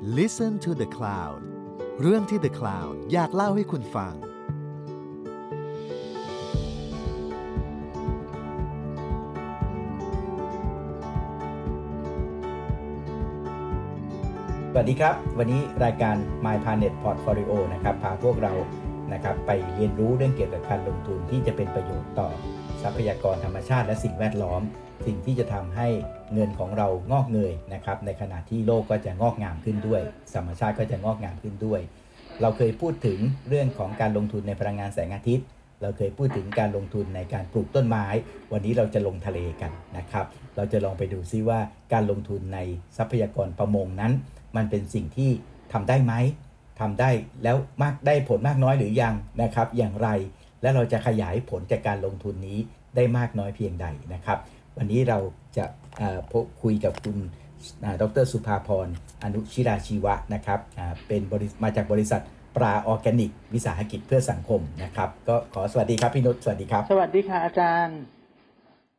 Listen to the Cloud เรื่องที่ The Cloud อยากเล่าให้คุณฟัง สวัสดีครับ วันนี้รายการ My Planet Portfolio นะครับ พาพวกเรานะครับไปเรียนรู้เรื่องเกี่ยวกับการลงทุนที่จะเป็นประโยชน์ต่อ ทรัพยากรธรรมชาติและสิ่งแวดล้อม สิ่งที่จะทำให้เงินของเรางอกเงยนะครับในขณะที่โลกก็จะงอกงามขึ้นด้วย ธรรมชาติก็จะงอกงามขึ้นด้วย เราเคยพูดถึงเรื่องของการลงทุนในพลังงานแสงอาทิตย์ เราเคยพูดถึงการลงทุนในการปลูกต้นไม้ วันนี้เราจะลงทะเลกันนะครับ เราจะลองไปดูซิว่าการลงทุนในทรัพยากรประมงนั้น มันเป็นสิ่งที่ทำได้ไหมทำได้แล้วมากได้ผลมากน้อยหรือยังนะครับ อย่างไร และเราจะขยายผลจากการลงทุนนี้ได้มากน้อยเพียงใดนะครับ วันนี้เราจะเอ่อพบคุยกับคุณอ่าดรสุภาพรอนุชิราชีวะนะครับอ่าเป็นบริมาจากบริษัทปลาออร์แกนิก วิสาหกิจเพื่อสังคมนะครับ ก็ขอสวัสดีครับพี่นุชสวัสดีครับ สวัสดีค่ะอาจารย์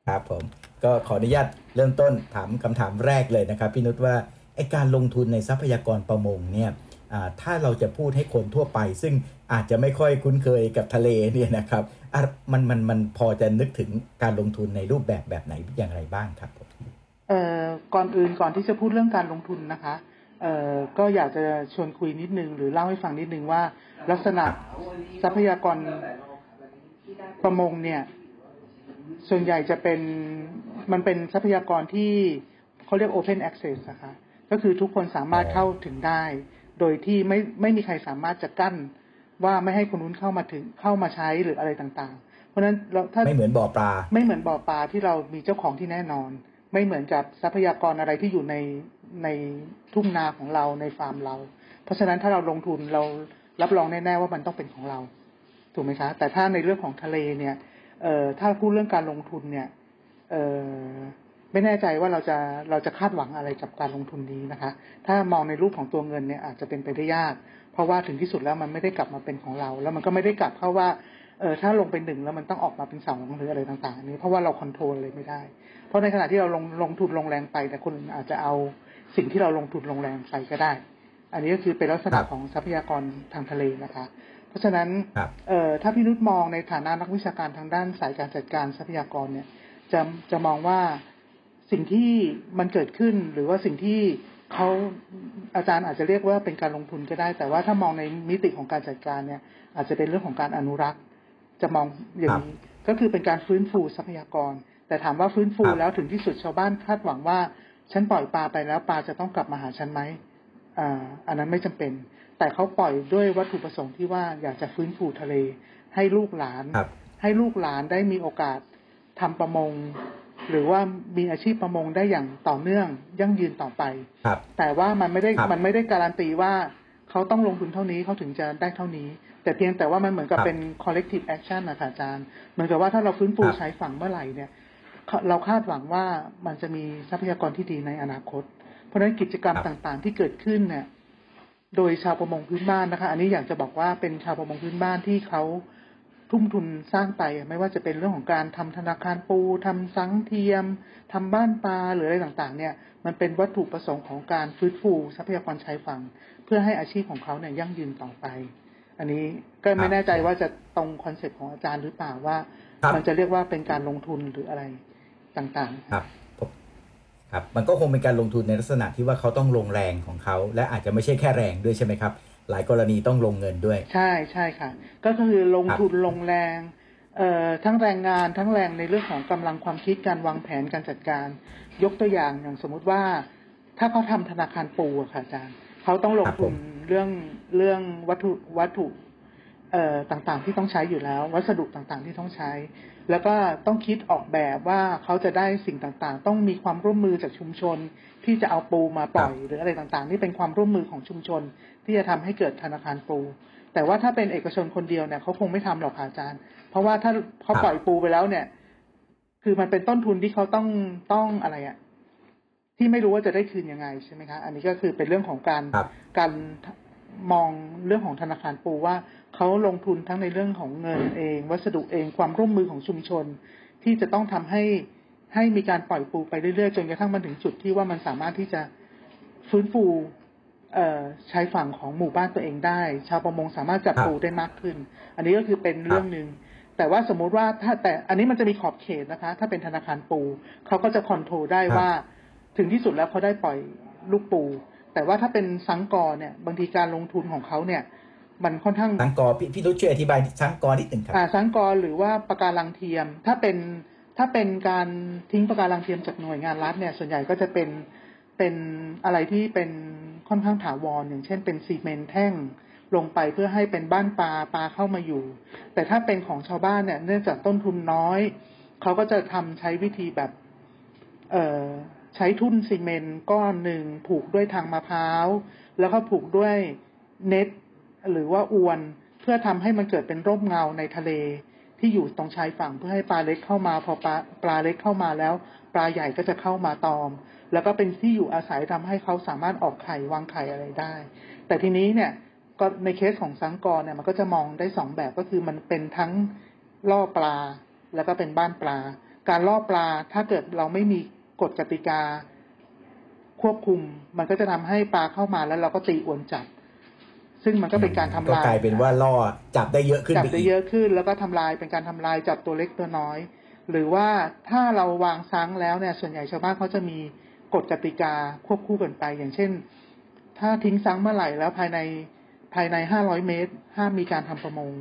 ครับผมก็ขออนุญาตเริ่มต้นถามคำถามแรกเลยนะครับ พี่นุชว่าไอการลงทุนในทรัพยากรประมงเนี่ยอ่า ถ้าเราจะพูดให้คนทั่วไป ซึ่งอาจจะไม่ค่อยคุ้นเคยกับทะเลเนี่ยนะครับมันมันมันพอจะนึกถึงการลงทุนในรูปแบบแบบไหนอย่างไรบ้างครับผมเอ่อก่อนอื่นก่อนที่จะพูดเรื่องการลงทุนนะคะเอ่อก็อยากจะชวนคุยนิดนึง หรือเล่าให้ฟังนิดนึงว่า ลักษณะทรัพยากรประมงเนี่ย ส่วนใหญ่จะเป็นมันเป็นทรัพยากรที่เขาเรียก Open Access นะคะก็คือทุกคนสามารถเข้าถึงได้ โดยที่ไม่ไม่มีใครสามารถจะกั้นว่าไม่ให้คนนู้นเข้ามาถึงเข้ามาใช้หรืออะไรต่างๆ เพราะฉะนั้นเราถ้าไม่เหมือนบ่อปลา ไม่เหมือนบ่อปลาที่เรามีเจ้าของที่แน่นอน ไม่เหมือนกับทรัพยากรอะไรที่อยู่ในในทุ่งนาของเราในฟาร์มเรา เพราะฉะนั้นถ้าเราลงทุนเรารับรองแน่ๆว่ามันต้องเป็นของเราถูกไหมคะแต่ถ้าในเรื่องของทะเลเนี่ยเอ่อถ้าพูดเรื่องการลงทุนเนี่ยเอ่อ ไม่แน่ใจว่าเราจะเราจะคาดหวังอะไรกับการลงทุนนี้นะคะ ถ้ามองในรูปของตัวเงินเนี่ยอาจจะเป็นไปได้ยาก เพราะว่าถึงที่สุดแล้วมันไม่ได้กลับมาเป็นของเรา แล้วมันก็ไม่ได้กลับเข้าว่าเออถ้าลงเป็นหนึ่งแล้วมันต้องออกมาเป็นสองหรืออะไรต่างๆอันนี้เพราะว่าเราคอนโทรลเลยไม่ได้ เพราะในขณะที่เราลงลงทุนลงแรงไป แต่คนอื่นอาจจะเอาสิ่งที่เราลงทุนลงแรงไปก็ได้ อันนี้ก็คือเป็นลักษณะครับของทรัพยากรทางทะเลนะคะ เพราะฉะนั้นครับเอ่อถ้าพี่นุชมองในฐานะนักวิชาการทางด้านสายการจัดการทรัพยากรเนี่ยจะจะมองว่า สิ่งที่มันเกิดขึ้นหรือว่าสิ่งที่เขาอาจารย์อาจจะเรียกว่าเป็นการลงทุนก็ได้ แต่ว่าถ้ามองในมิติของการจัดการเนี่ย อาจจะเป็นเรื่องของการอนุรักษ์ จะมองอย่างนี้ก็คือเป็นการฟื้นฟูทรัพยากร แต่ถามว่าฟื้นฟูครับแล้วถึงที่สุดชาวบ้านคาดหวังว่า ฉันปล่อยปลาไปแล้วปลาจะต้องกลับมาหาฉันไหมอ่าอันนั้นไม่จำเป็น แต่เขาปล่อยด้วยวัตถุประสงค์ที่ว่าอยากจะฟื้นฟูทะเล ให้ลูกหลานครับให้ลูกหลานได้มีโอกาสทำประมง หรือว่ามีอาชีพประมงได้อย่างต่อเนื่องยั่งยืนต่อไปครับแต่ว่ามันไม่ได้ครับมันไม่ได้การันตีว่าเขาต้องลงทุนเท่านี้เขาถึงจะได้เท่านี้ แต่เพียงแต่ว่ามันเหมือนกับครับเป็น collective action นะคะอาจารย์ เหมือนกับว่าถ้าเราฟื้นฟูครับใช้ฝั่งเมื่อไหร่เนี่ยเขาเราคาดหวังว่ามันจะมีทรัพยากรที่ดีในอนาคต เพราะฉะนั้นกิจกรรมครับต่างๆ ที่เกิดขึ้นเนี่ย โดยชาวประมงพื้นบ้านนะคะ อันนี้อยากจะบอกว่าเป็นชาวประมงพื้นบ้านที่เขา ทุ่มทุนสร้างไป ไม่ว่าจะเป็นเรื่องของการทำธนาคารปูทำซั้งเทียมทำบ้านปลาหรืออะไรต่างๆ เนี่ย มันเป็นวัตถุประสงค์ของการฟื้นฟูทรัพยากรชายฝั่ง เพื่อให้อาชีพของเขาเนี่ยยั่งยืนต่อไป อันนี้ก็ไม่แน่ใจว่าจะตรงคอนเซ็ปต์ของอาจารย์หรือเปล่าว่าครับมันจะเรียกว่าเป็นการลงทุนหรืออะไรต่างๆ ครับผมครับมันก็คงเป็นการลงทุนในลักษณะที่ว่าเขาต้องลงแรงของเขา และอาจจะไม่ใช่แค่แรงด้วยใช่ไหมครับ หลายกรณีต้องลงเงินด้วย ใช่ใช่ค่ะ ก็คือลงทุนลงแรงเอ่อทั้งแรงงานทั้งแรงในเรื่องของกำลังความคิดการวางแผนการจัดการ ยกตัวอย่างอย่างสมมุติว่า ถ้าเขาทำธนาคารปูอะค่ะอาจารย์เขาต้องลงทุนเรื่องเรื่องวัตถุวัตถุเอ่อต่างๆที่ต้องใช้อยู่แล้ว วัสดุต่างๆที่ต้องใช้ แล้วก็ต้องคิดออกแบบว่าเขาจะได้สิ่งต่างๆ ต้องมีความร่วมมือจากชุมชนที่จะเอาปูมาปล่อยหรืออะไรต่างๆ นี่เป็นความร่วมมือของชุมชน ที่จะทำให้เกิดธนาคารปู แต่ว่าถ้าเป็นเอกชนคนเดียวเนี่ยเขาคงไม่ทำหรอกค่ะอาจารย์ เพราะว่าถ้าเขาครับปล่อยปูไปแล้วเนี่ย คือมันเป็นต้นทุนที่เขาต้องต้องอะไรอะที่ไม่รู้ว่าจะได้คืนยังไงใช่ไหมคะ อันนี้ก็คือเป็นเรื่องของการครับการมองเรื่องของธนาคารปูว่าเขาลงทุนทั้งในเรื่องของเงินเอง วัสดุเองความร่วมมือของชุมชน ที่จะต้องทำให้ให้มีการปล่อยปูไปเรื่อยๆจนกระทั่งมันถึงจุดที่ว่ามันสามารถที่จะฟื้นฟู เอ่อใช้ฝั่งของหมู่บ้านตัวเองได้ ชาวประมงสามารถจับปูได้มากขึ้น อันนี้ก็คือเป็นเรื่องหนึ่งแต่ว่าสมมุติว่าถ้าแต่อันนี้มันจะมีขอบเขตนะคะ ถ้าเป็นธนาคารปูเขาก็จะคอนโทรลได้ว่า ถึงที่สุดแล้วเขาได้ปล่อยลูกปู แต่ว่าถ้าเป็นสังกอเนี่ย บางทีการลงทุนของเขาเนี่ย มันค่อนข้างสังกอพี่พี่รุชช่วยอธิบายสังกอนิดหนึ่งครับอ่าสังกอหรือว่าปะการังเทียม ถ้าเป็นถ้าเป็นการทิ้งปะการังเทียมจากหน่วยงานรัฐเนี่ย ส่วนใหญ่ก็จะเป็น เป็นอะไรที่เป็นค่อนข้างถาวรอย่างเช่นเป็นซีเมนต์แท่งลงไปเพื่อให้เป็นบ้านปลาปลาเข้ามาอยู่ แต่ถ้าเป็นของชาวบ้านเนี่ย เนื่องจากต้นทุนน้อย เขาก็จะทำใช้วิธีแบบ เอ่อใช้ทุ่นซีเมนต์ก้อนหนึ่งผูกด้วยทางมะพร้าว แล้วก็ผูกด้วยเน็ตหรือว่าอวน เพื่อทำให้มันเกิดเป็นร่มเงาในทะเลที่อยู่ตรงชายฝั่งเพื่อให้ปลาเล็กเข้ามา พอปลาปลาเล็กเข้ามาแล้ว ปลาใหญ่ก็จะเข้ามาตอม แล้วก็เป็นที่อยู่อาศัยทำให้เขาสามารถออกไข่วางไข่อะไรได้ แต่ทีนี้เนี่ยก็ในเคสของสังกอเนี่ยมันก็จะมองได้สองแบบก็คือมันเป็นทั้งล่อปลา แล้วก็เป็นบ้านปลา การล่อปลาถ้าเกิดเราไม่มีกฎกติกาควบคุม มันก็จะทำให้ปลาเข้ามาแล้วเราก็ตีอวนจับ ซึ่งมันก็เป็นการทำลายก็กลายเป็นว่าล่อจับได้เยอะขึ้นจับไปได้อีกเยอะขึ้น แล้วก็ทำลายเป็นการทำลายจับตัวเล็กตัวน้อย หรือว่าถ้าเราวางซังแล้วเนี่ยส่วนใหญ่ชาวบ้านเขาจะมี กฎกติกาควบคู่กันไป อย่างเช่น ถ้าทิ้งซังเมื่อไหร่แล้วภายในภายในห้าร้อยเมตร ห้ามมีการทำประมง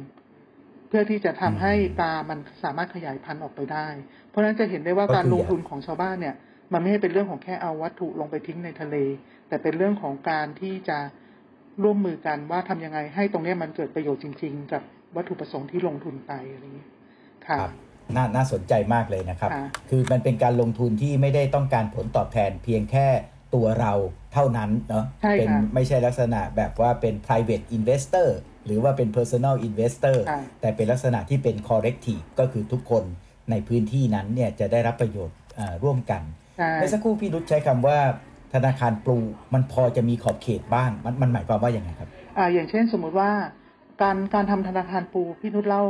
เพื่อที่จะทำให้ปลามันสามารถขยายพันธุ์ออกไปได้ เพราะฉะนั้นจะเห็นได้ว่าการลงทุนของชาวบ้านเนี่ย มันไม่ใช่เป็นเรื่องของแค่เอาวัตถุลงไปทิ้งในทะเล แต่เป็นเรื่องของการที่จะร่วมมือกันว่าทำยังไงให้ตรงนี้มันเกิดประโยชน์จริง ๆ กับวัตถุประสงค์ที่ลงทุนไปอะไรอย่างนี้ค่ะ น่าน่าสนใจมากเลยนะครับค่ะคือมันเป็นการลงทุนที่ไม่ได้ต้องการผลตอบแทนเพียงแค่ตัวเราเท่านั้นเนาะใช่เป็นค่ะไม่ใช่ลักษณะแบบว่าเป็น private investor หรือว่าเป็น personal investor ค่ะแต่เป็นลักษณะที่เป็น corrective ก็คือทุกคนในพื้นที่นั้นเนี่ยจะได้รับประโยชน์อ่าร่วมกันใช่เมื่อสักครู่พี่รุชใช้คำว่าธนาคารปลูมันพอจะมีขอบเขตบ้างมันมันหมายความว่าอย่างไงครับอ่าอย่างเช่นสมมุติว่าการการทำธนาคารปูพี่นุชเล่า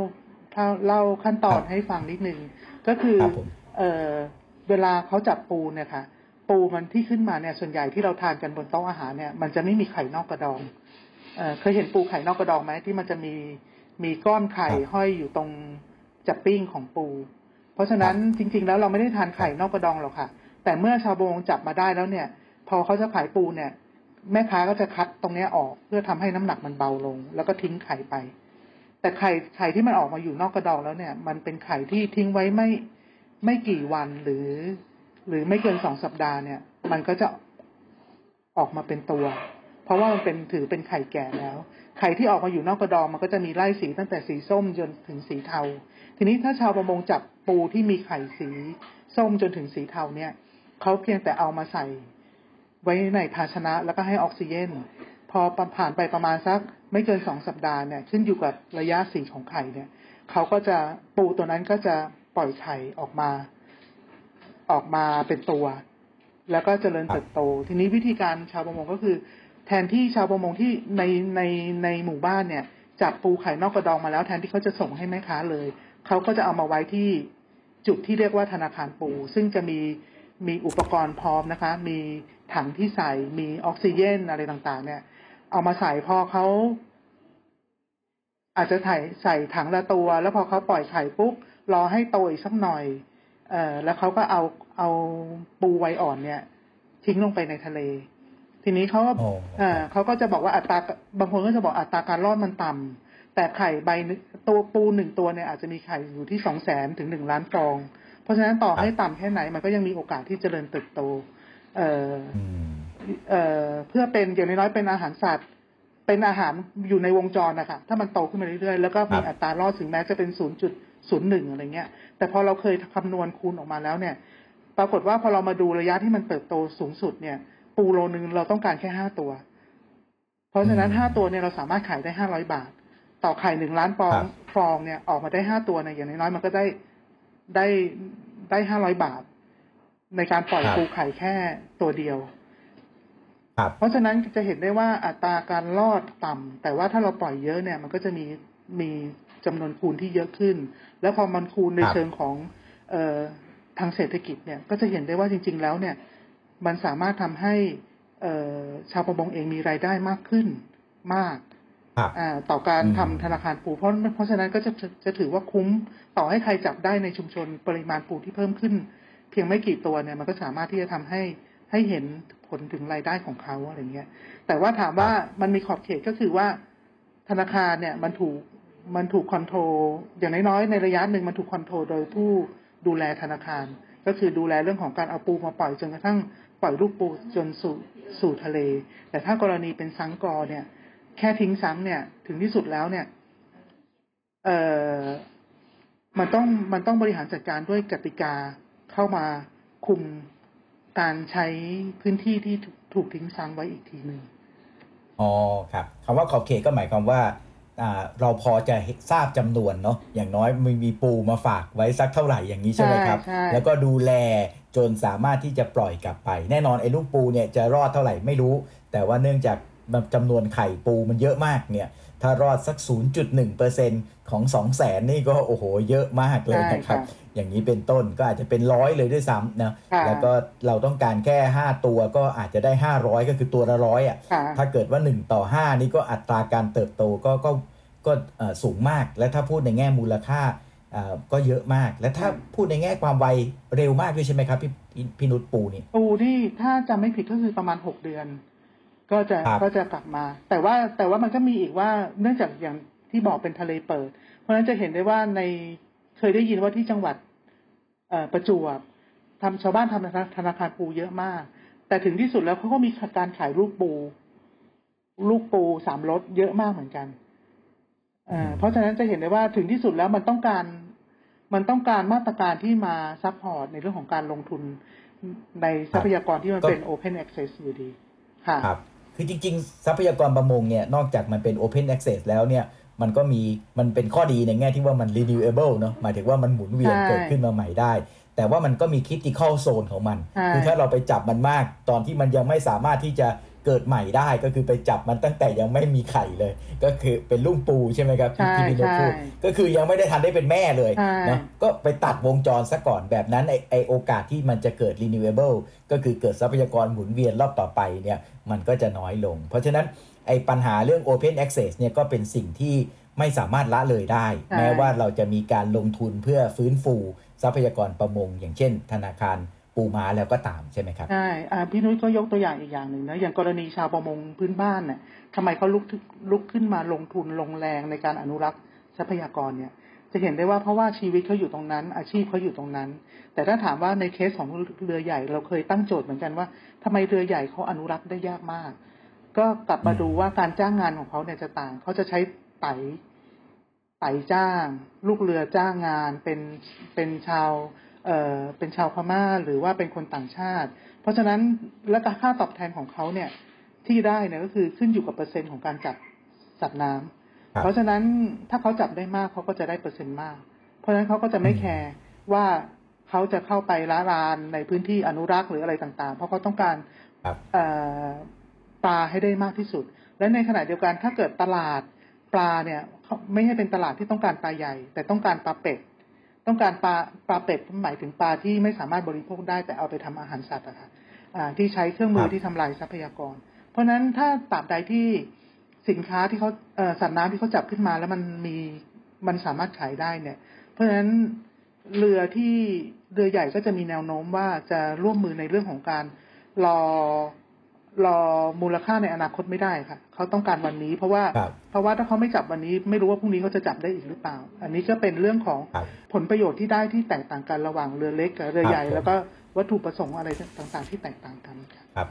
เล่าเล่าขั้นตอนครับให้ฟังนิดนึง ก็คือครับผมเออเวลาเขาจับปูเนี่ยค่ะ ปูมันที่ขึ้นมาเนี่ยส่วนใหญ่ที่เราทานกันบนโต๊ะอาหารเนี่ยมันจะไม่มีไข่นอกกระดองเออเคยเห็นปูไข่นอกกระดองไหมที่มันจะมีมีก้อนไข่ห้อยอยู่ตรงจับปิ้งของปู เพราะฉะนั้นจริง ๆ แล้วเราไม่ได้ทานไข่นอกกระดองหรอกค่ะ แต่เมื่อชาวประมงจับมาได้แล้วเนี่ย พอเขาจะขายปูเนี่ย แม่ค้าก็จะคัดตรงเนี้ยออกเพื่อทำให้น้ำหนักมันเบาลง แล้วก็ทิ้งไข่ไป แต่ไข่ไข่ที่มันออกมาอยู่นอกกระดองแล้วเนี่ย มันเป็นไข่ที่ทิ้งไว้ไม่ไม่กี่วันหรือ หรือไม่เกินสองสัปดาห์เนี่ย มันก็จะออกมาเป็นตัว เพราะว่ามันเป็นถือเป็นไข่แก่แล้ว ไข่ที่ออกมาอยู่นอกกระดองมันก็จะมีไล่สีตั้งแต่สีส้มจนถึงสีเทา ทีนี้ถ้าชาวประมงจับปูที่มีไข่สีส้มจนถึงสีเทาเนี่ยเขาเพียงแต่เอามาใส่ไว้ในภาชนะแล้วก็ให้ออกซิเจนพอผ่านไปประมาณสัก ไม่เกินสองสัปดาห์เนี่ยขึ้นอยู่กับระยะสีของไข่เนี่ยเขาก็จะปูตัวนั้นก็จะปล่อยไข่ออกมา ออกมาเป็นตัว แล้วก็เจริญเติบโต ทีนี้วิธีการชาวประมงก็คือ แทนที่ชาวประมงที่ในในในหมู่บ้านเนี่ยจับปูไข่นอกกระดองมาแล้วแทนที่เขาจะส่งให้แม่ค้าเลย เขาก็จะเอามาไว้ที่จุดที่เรียกว่าธนาคารปู ซึ่งจะมีมีอุปกรณ์พร้อมนะคะ มีถังที่ใส่มีออกซิเจนอะไรต่างๆ เนี่ย เอามาใส่พอเขาอาจจะใส่ใส่ถังละตัว แล้วพอเขาปล่อยไข่ปุ๊บรอให้โตอีกสักหน่อย เอ่อแล้วเขาก็เอาเอาปูไวอ่อนเนี่ย ทิ้งลงไปในทะเล ทีนี้เขาก็โอ้อ่าเขาก็จะบอกว่าอัตราบางคนก็จะบอกอัตราการรอดมันต่ำแต่ไข่ใบหนึ่งตัวปูหนึ่งตัวเนี่ยอาจจะมีไข่อยู่ที่สองแสนถึงหนึ่งล้านฟอง เพราะฉะนั้นต่อให้ต่ำแค่ไหนมันก็ยังมีโอกาสที่จเจริญเติบโต เอ่ออืม เอ่อเพื่อเป็นอย่างน้อยๆเป็นอาหารสัตว์ เป็นอาหารอยู่ในวงจรนะคะถ้ามันโตขึ้นมาเรื่อยๆ แล้วก็มีครับอัตรารอดถึงแม้จะเป็นศูนย์จุดศูนย์หนึ่งอะไรเงี้ย แต่พอเราเคยคำนวณคูณออกมาแล้วเนี่ย ปรากฏว่าพอเรามาดูระยะที่มันเติบโตสูงสุดเนี่ย ปูโลนึงเราต้องการแค่ห้าตัว เพราะฉะนั้นอืมห้าตัวเนี่ยเราสามารถขายได้ห้าร้อยบาท ต่อไข่หนึ่งล้านฟองครับฟองเนี่ยออกมาได้ห้าตัวเนี่ยอย่างน้อยๆมันก็ได้ได้ได้ห้าร้อยบาท ในการปล่อยปูไข่แค่ตัวเดียวครับ เพราะฉะนั้นจะเห็นได้ว่าอัตราการรอดต่ำแต่ว่าถ้าเราปล่อยเยอะเนี่ย มันก็จะมีมีจำนวนคูณที่เยอะขึ้น แล้วพอมันคูณในครับเชิงของเอ่อทางเศรษฐกิจเนี่ยก็จะเห็นได้ว่าจริง ๆ แล้วเนี่ย มันสามารถทำให้เอ่อชาวประมงเองมีรายได้มากขึ้นมากครับอ่าต่อการอืมทำธนาคารปูเพราะเพราะฉะนั้นก็จะจะจะถือว่าคุ้มต่อให้ใครจับได้ในชุมชนปริมาณปูที่เพิ่มขึ้น เพียงไม่กี่ตัวเนี่ยมันก็สามารถที่จะทำให้ให้เห็น ผลถึงรายได้ของเขาอะไรเงี้ย แต่ว่าถามว่ามันมีขอบเขตก็คือว่าธนาคารเนี่ยมันถูกมันถูก control อย่างน้อยๆในระยะหนึ่งมันถูก control โดยผู้ดูแลธนาคาร ก็คือดูแลเรื่องของการเอาปูมาปล่อยจนกระทั่งปล่อยลูกปูจนสู่สู่ทะเล แต่ถ้ากรณีเป็นซังกอเนี่ย แค่ทิ้งซ้ำเนี่ยถึงที่สุดแล้วเนี่ย เอ่อมันต้องมันต้องบริหารจัดการด้วยกติกาเข้ามาคุม การใช้พื้นที่ที่ถูกถูกทิ้งซ้ำไว้อีกทีหนึ่งอ๋อครับคำว่าขอบเขตก็หมายความว่าอ่าเราพอจะทราบจำนวนเนาะอย่างน้อยมีมีปูมาฝากไว้สักเท่าไหร่อย่างนี้ใช่ไหมครับใช่แล้วก็ดูแลจนสามารถที่จะปล่อยกลับไป แน่นอนไอ้ลูกปูเนี่ยจะรอดเท่าไหร่ไม่รู้ แต่ว่าเนื่องจากจำนวนไข่ปูมันเยอะมากเนี่ย ถ้ารอดสัก 0.1%ของ 2 0 0แสนนี่ก็โอ้โหเยอะมากเลยนะครับใช่ค่ะ อย่างนี้เป็นต้นก็อาจจะเป็นร้อยเลยด้วยซ้ำนะค่ะแล้วก็เราต้องการแค่ 5 ตัวก็อาจจะได้ 500 ก็คือตัวละร้อยอะค่ะถ้าเกิดว่า 1 ต่อ 5 นี่ก็อัตราการเติบโตก็ก็ก็เอ่อสูงมาก และถ้าพูดในแง่มูลค่าเอ่อก็เยอะมาก และถ้าพูดในแง่ความไวเร็วมากด้วยใช่ไหมครับพี่พี่พี่นุชปูนี่ปูที่ถ้าจำไม่ผิดก็คือประมาณหกเดือน ก็จะครับก็จะกลับมา แต่ว่าแต่ว่ามันก็มีอีกว่าเนื่องจากอย่างที่บอกเป็นทะเลเปิด เพราะฉะนั้นจะเห็นได้ว่าในเคยได้ยินว่าที่จังหวัดเอ่อ ประจวบทำชาวบ้านทำธนาคารปูเยอะมาก แต่ถึงที่สุดแล้วเขาก็มีการขายลูกปู ลูกปูสามรสเยอะมากเหมือนกันเอ่อเพราะฉะนั้นจะเห็นได้ว่าถึงที่สุดแล้วมันต้องการมันต้องการมาตรการที่มา support ในเรื่องของการลงทุนในทรัพยากรที่มันก็เป็น Open Access อยู่ดี ค่ะครับคือจริง ๆ ทรัพยากรประมงเนี่ย นอกจากมันเป็น Open Access แล้วเนี่ย มันก็มีมันเป็นข้อดีในแง่ที่ว่ามัน renewable เนอะหมายถึงว่ามันหมุนเวียนใช่เกิดขึ้นมาใหม่ได้ แต่ว่ามันก็มี critical zone ของมันใช่คือถ้าเราไปจับมันมากตอนที่มันยังไม่สามารถที่จะเกิดใหม่ได้ก็คือไปจับมันตั้งแต่ยังไม่มีไข่เลย ก็คือเป็นลูกปูใช่ไหมครับที่ใช่ที่พี่นกพูดใช่ก็คือยังไม่ได้ทันได้เป็นแม่เลยใช่เนอะก็ไปตัดวงจรซะก่อนแบบนั้นไอไอโอกาสที่มันจะเกิด renewable ก็คือเกิดทรัพยากรหมุนเวียนรอบต่อไปเนี่ยมันก็จะน้อยลง เพราะฉะนั้น ไอปัญหาเรื่อง open access เนี่ยก็เป็นสิ่งที่ไม่สามารถละเลยได้ใช่แม้ว่าเราจะมีการลงทุนเพื่อฟื้นฟู ทรัพยากรประมง อย่างเช่น ธนาคารปูม้าแล้วก็ตามใช่ไหมครับใช่อ่าพี่นุ้ยก็ยกตัวอย่างอีกอย่างหนึ่งนะอย่างกรณีชาวประมงพื้นบ้านเนี่ยทำไมเขาลุกขึ้นลุกขึ้นมาลงทุนลงแรงในการอนุรักษ์ทรัพยากรเนี่ยจะเห็นได้ว่าเพราะว่าชีวิตเขาอยู่ตรงนั้น อาชีพเขาอยู่ตรงนั้น แต่ถ้าถามว่าในเคสของเรือใหญ่เราเคยตั้งโจทย์เหมือนกันว่าทำไมเรือใหญ่เขาอนุรักษ์ได้ยากมาก ก็กลับมาดูว่าการจ้างงานของเขาเนี่ยจะต่าง เขาจะใช้ไตไตจ้าง ลูกเรือจ้างงานเป็นเป็นชาวเอ่อเป็นชาวพม่าหรือว่าเป็นคนต่างชาติ เพราะฉะนั้นและค่าตอบแทนของเขาเนี่ยที่ได้เนี่ยก็คือขึ้นอยู่กับเปอร์เซ็นต์ของการจับสัตว์น้ำครับเพราะฉะนั้นถ้าเขาจับได้มากเขาก็จะได้เปอร์เซ็นต์มาก เพราะฉะนั้นเขาก็จะไม่แคร์ว่าเขาจะเข้าไปละลานในพื้นที่อนุรักษ์หรืออะไรต่างๆ เพราะเขาต้องการครับเอ่อ ปลาให้ได้มากที่สุด และในขณะเดียวกันถ้าเกิดตลาดปลาเนี่ยเขาไม่ให้เป็นตลาดที่ต้องการปลาใหญ่ แต่ต้องการปลาเป็ดต้องการปลาปลาเป็ดหมายถึงปลาที่ไม่สามารถบริโภคได้แต่เอาไปทำอาหารสัตว์อะค่ะอ่าที่ใช้เครื่องมืคอรับที่ทำลายทรัพยากร เพราะฉะนั้นถ้าตราบใดที่สินค้าที่เขาเอ่อสัตว์น้ำที่เขาจับขึ้นมา แล้วมันมีมันสามารถขายได้เนี่ย เพราะฉะนั้นเรือที่เรือใหญ่ก็จะมีแนวโน้มว่าจะร่วมมือในเรื่องของการรอ รอมูลค่าในอนาคตไม่ได้ค่ะเขาต้องการวันนี้ เพราะว่าครับเพราะว่าถ้าเขาไม่จับวันนี้ ไม่รู้ว่าพรุ่งนี้เขาจะจับได้อีกหรือเปล่า อันนี้ก็เป็นเรื่องของครับผลประโยชน์ที่ได้ที่แตกต่างกันระหว่างเรือเล็กกับเรือใหญ่ครับผมแล้วก็วัตถุประสงค์อะไรต่างๆ ที่แตกต่างกันค่ะครับ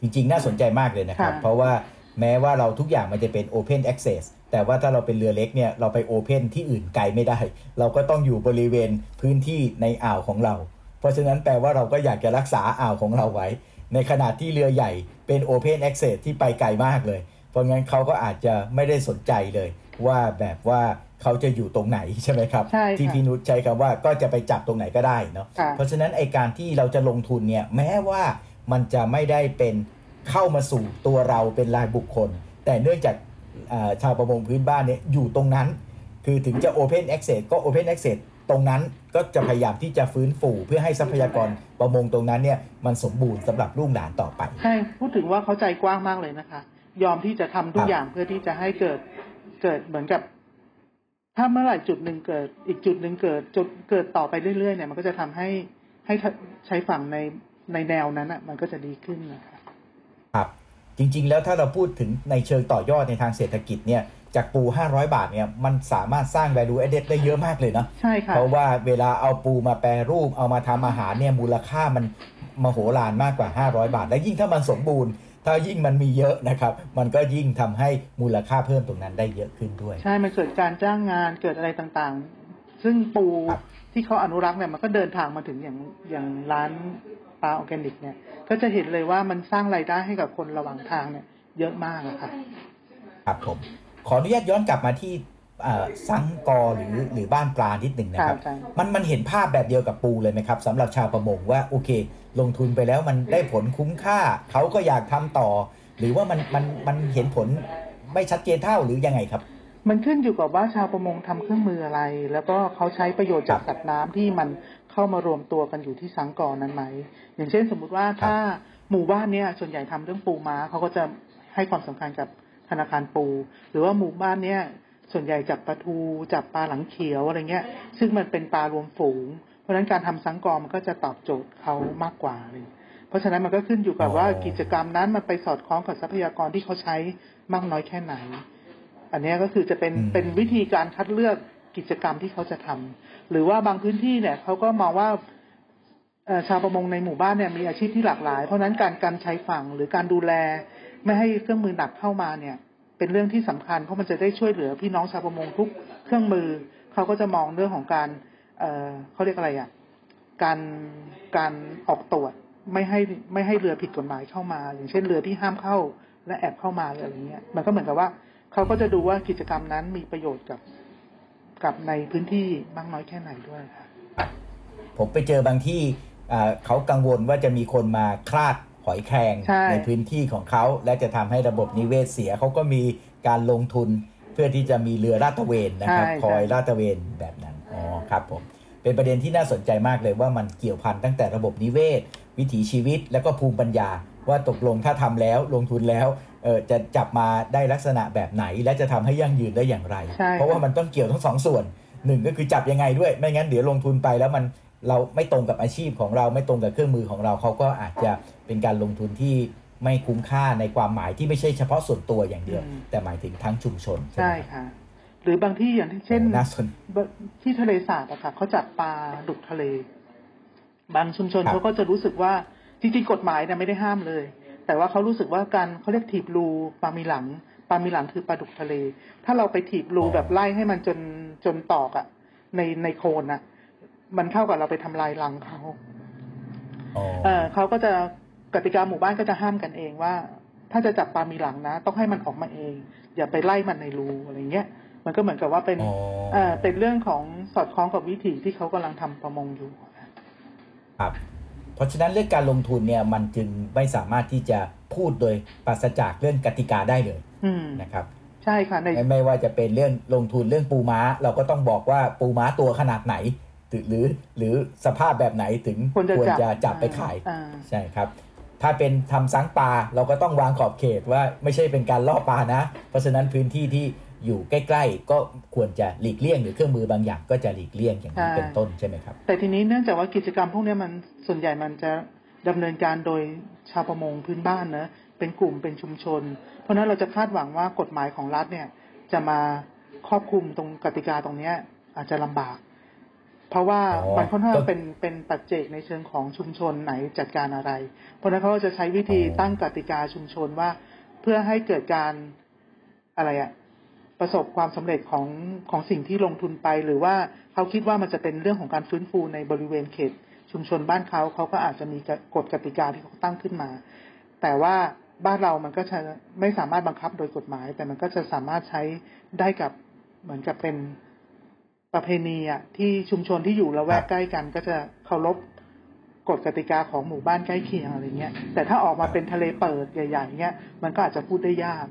จริง ๆ น่าสนใจมากเลยนะครับค่ะเพราะว่าแม้ว่าเราทุกอย่างมันจะเป็น Open Access แต่ว่าถ้าเราเป็นเรือเล็กเนี่ยเราไป Open ที่อื่นไกลไม่ได้ เราก็ต้องอยู่บริเวณพื้นที่ในอ่าวของเรา เพราะฉะนั้นแปลว่าเราก็อยากจะรักษาอ่าวของเราไว้ ในขณะที่เรือใหญ่เป็น Open Access ที่ไปไกลมากเลย เพราะงั้นเขาก็อาจจะไม่ได้สนใจเลย ว่าแบบว่าเขาจะอยู่ตรงไหนใช่ไหมครับใช่ค่ะที่พี่นุชใช้คำว่าก็จะไปจับตรงไหนก็ได้เนาะค่ะเพราะฉะนั้นไอการที่เราจะลงทุนเนี่ยแม้ว่ามันจะไม่ได้เป็นเข้ามาสู่ตัวเราเป็นรายบุคคล แต่เนื่องจากอ่าชาวประมงพื้นบ้านเนี่ยอยู่ตรงนั้น คือถึงจะ Open Access ก็ Open Access ตตรงนั้นก็จะพยายามที่จะฟื้นฟูเพื่อให้ทรัพยากรประมงตรงนั้นเนี่ยมันสมบูรณ์สำหรับลูกหลานต่อไปใช่พูดถึงว่าเขาใจกว้างมากเลยนะคะ ยอมที่จะทำทุครักบอย่างเพื่อที่จะให้เกิดเกิดเหมือนกับ ถ้าเมื่อไหร่จุดหนึ่งเกิด อีกจุดหนึ่งเกิดจนเกิดต่อไปเรื่อยๆเนี่ยมันก็จะทำให้ให้ใช้ฝั่งในในแนวนั้นอะมันก็จะดีขึ้นนะคะครับจริง ๆ แล้วถ้าเราพูดถึงในเชิงต่อยอดในทางเศรษฐกิจเนี่ย จากปู 500 บาทเนี่ยมันสามารถสร้าง value added ได้เยอะมากเลยเนาะใช่ค่ะเพราะว่าเวลาเอาปูมาแปรรูปเอามาทำอาหารเนี่ยมูลค่ามันมโหฬารมากกว่า 500 บาท และยิ่งถ้ามันสมบูรณ์ ถ้ายิ่งมันมีเยอะนะครับ มันก็ยิ่งทำให้มูลค่าเพิ่มตรงนั้นได้เยอะขึ้นด้วย ใช่ มันเกิดการจ้างงานเกิดอะไรต่างๆ ซึ่งปูครับที่เขาอนุรักษ์เนี่ยมันก็เดินทางมาถึงอย่างอย่างร้านปลาออร์แกนิกเนี่ยก็จะเห็นเลยว่ามันสร้างรายได้ให้กับคนระหว่างทางเนี่ยเยอะมากอะค่ะครับผม ขออนุญาตย้อนกลับมาที่เอ่อสังกอหรือหรือบ้านปลานิดหนึ่งนะครับใช่มันมันเห็นภาพแบบเดียวกับปูเลยไหมครับสำหรับชาวประมงว่าโอเค ลงทุนไปแล้วมันได้ผลคุ้มค่า เขาก็อยากทำต่อ หรือว่ามันมันมันเห็นผลไม่ชัดเจนเท่าหรือยังไงครับ มันขึ้นอยู่กับว่าชาวประมงทำเครื่องมืออะไร แล้วก็เขาใช้ประโยชน์จากครับสัตว์น้ำที่มันเข้ามารวมตัวกันอยู่ที่สังกอนั้นไหมอย่างเช่น สมมุติว่าถ้าหมู่บ้านเนี้ยส่วนใหญ่ทำเรื่องปูม้าเขาก็จะให้ความสำคัญกับ ธนาคารปู หรือว่าหมู่บ้านเนี้ยส่วนใหญ่จับปลาทูจับปลาหลังเขียวอะไรเงี้ย ซึ่งมันเป็นปลารวมฝูง เพราะฉะนั้นการทำสังกอมันก็จะตอบโจทย์เขามากกว่าเลยเพราะฉะนั้นมันก็ขึ้นอยู่กับว่าอ๋อกิจกรรมนั้นมันไปสอดคล้องกับทรัพยากรที่เขาใช้มากน้อยแค่ไหน อันเนี้ยก็คือจะเป็นอืมเป็นวิธีการคัดเลือกกิจกรรมที่เขาจะทำหรือว่าบางพื้นที่เนี่ยเขาก็มองว่าเอ่อชาวประมงในหมู่บ้านเนี่ยมีอาชีพที่หลากหลาย เพราะฉะนั้นการการใช้ฝั่งหรือการดูแล ไม่ให้เครื่องมือหนักเข้ามาเนี่ย เป็นเรื่องที่สำคัญเพราะมันจะได้ช่วยเหลือพี่น้องชาวประมงทุกเครื่องมือเขาก็จะมองเรื่องของการเอ่อเขาเรียกอะไรอะการการออกตรวจไม่ให้ไม่ให้เรือผิดกฎหมายเข้ามา อย่างเช่นเรือที่ห้ามเข้าและแอบเข้ามาอะไรอย่างเงี้ย มันก็เหมือนกับว่าเขาก็จะดูว่ากิจกรรมนั้นมีประโยชน์กับกับในพื้นที่มากน้อยแค่ไหนด้วยค่ะผมไปเจอบางที่เขากังวลว่าจะมีคนมาคลาด หอยแครงใช่พื้นที่ของเขา และจะทำให้ระบบนิเวศเสียเขาก็มีการลงทุนเพื่อที่จะมีเรือลาดตระเวนนะครับใช่คอยใช่ลาดตระเวนแบบนั้นอ๋อครับผมเป็นประเด็นที่น่าสนใจมากเลยว่ามันเกี่ยวพันตั้งแต่ระบบนิเวศ วิถีชีวิตแล้วก็ภูมิปัญญา ว่าตกลงถ้าทำแล้วลงทุนแล้วเออจะจับมาได้ลักษณะแบบไหน และจะทำให้ยั่งยืนได้อย่างไรใช่เพราะว่ามันต้องเกี่ยวทั้งสองส่วนหนึ่งก็คือจับยังไงด้วย ไม่งั้นเดี๋ยวลงทุนไปแล้วมัน เราไม่ตรงกับอาชีพของเราไม่ตรงกับเครื่องมือของเราเขาก็อาจจะเป็นการลงทุนที่ไม่คุ้มค่าในความหมายที่ไม่ใช่เฉพาะส่วนตัวอย่างเดียวอืมแต่หมายถึงทั้งชุมชนใช่ใช่ไหมครับค่ะ หรือบางที่อย่างที่เช่นน่าสนที่ทะเลสาบอะค่ะเขาจับปลาดุกทะเล บางชุมชนครับเขาก็จะรู้สึกว่าจริงๆกฎหมายเนี่ยไม่ได้ห้ามเลย แต่ว่าเขารู้สึกว่าการเขาเรียกถีบรูปลามีหลังปลามีหลังคือปลาดุกทะเล ถ้าเราไปถีบรูแบบไล่ให้มันจนจนตอกอะในในโคลนอะ มันเท่ากับเราไปทำลายรังเขาอ๋อเออเขาก็จะกติกาหมู่บ้านก็จะห้ามกันเองว่า ถ้าจะจับปลามีหลังนะ ต้องให้มันออกมาเอง อย่าไปไล่มันในรูอะไรเงี้ยมันก็เหมือนกับว่าเป็นอ๋อเออเป็นเรื่องของสอดคล้องกับวิถีที่เขากำลังทำประมงอยู่ครับเพราะฉะนั้นเรื่องการลงทุนเนี่ยมันจึงไม่สามารถที่จะพูดโดยปราศจากเรื่องกติกาได้เลยอืมนะครับ ใช่ค่ะในไม่ไม่ว่าจะเป็นเรื่องลงทุนเรื่องปูม้า เราก็ต้องบอกว่าปูม้าตัวขนาดไหน หรือหรือหรือสภาพแบบไหนถึงควรจะจับจะจับไปขายอ่าใช่ครับ ถ้าเป็นทำสังปลาเราก็ต้องวางขอบเขตว่าไม่ใช่เป็นการล่อปลานะ เพราะฉะนั้นพื้นที่ที่อยู่ใกล้ๆ ก็ควรจะหลีกเลี่ยงหรือเครื่องมือบางอย่างก็จะหลีกเลี่ยงอย่างนี้ใช่เป็นต้นใช่ไหมครับ แต่ทีนี้เนื่องจากว่ากิจกรรมพวกเนี้ยมันส่วนใหญ่มันจะดำเนินการโดยชาวประมงพื้นบ้านนะเป็นกลุ่มเป็นชุมชน เพราะฉะนั้นเราจะคาดหวังว่ากฎหมายของรัฐเนี่ยจะมาครอบคลุมตรงกติกาตรงเนี้ยอาจจะลำบาก เพราะว่าอ๋อมันค่อนข้างก็เป็นเป็นปัจเจกในเชิงของชุมชนไหนจัดการอะไร เพราะฉะนั้นเขาก็จะใช้วิธีอ๋อตั้งกติกาชุมชนว่า เพื่อให้เกิดการอะไรอะประสบความสำเร็จของของสิ่งที่ลงทุนไป หรือว่าเขาคิดว่ามันจะเป็นเรื่องของการฟื้นฟูในบริเวณเขต ชุมชนบ้านเขาเขาก็อาจจะมีกฎกติกาที่เขาตั้งขึ้นมา แต่ว่าบ้านเรามันก็จะไม่สามารถบังคับโดยกฎหมาย แต่มันก็จะสามารถใช้ได้กับเหมือนกับเป็น ประเพณีอะที่ชุมชนที่อยู่ละแวกใกล้กันก็จะเคารพกฎกติกาของหมู่บ้านใกล้เคียงอะไรเงี้ย แต่ถ้าออกมาเป็นทะเลเปิดใหญ่ๆเงี้ย มันก็อาจจะพูดได้ยาก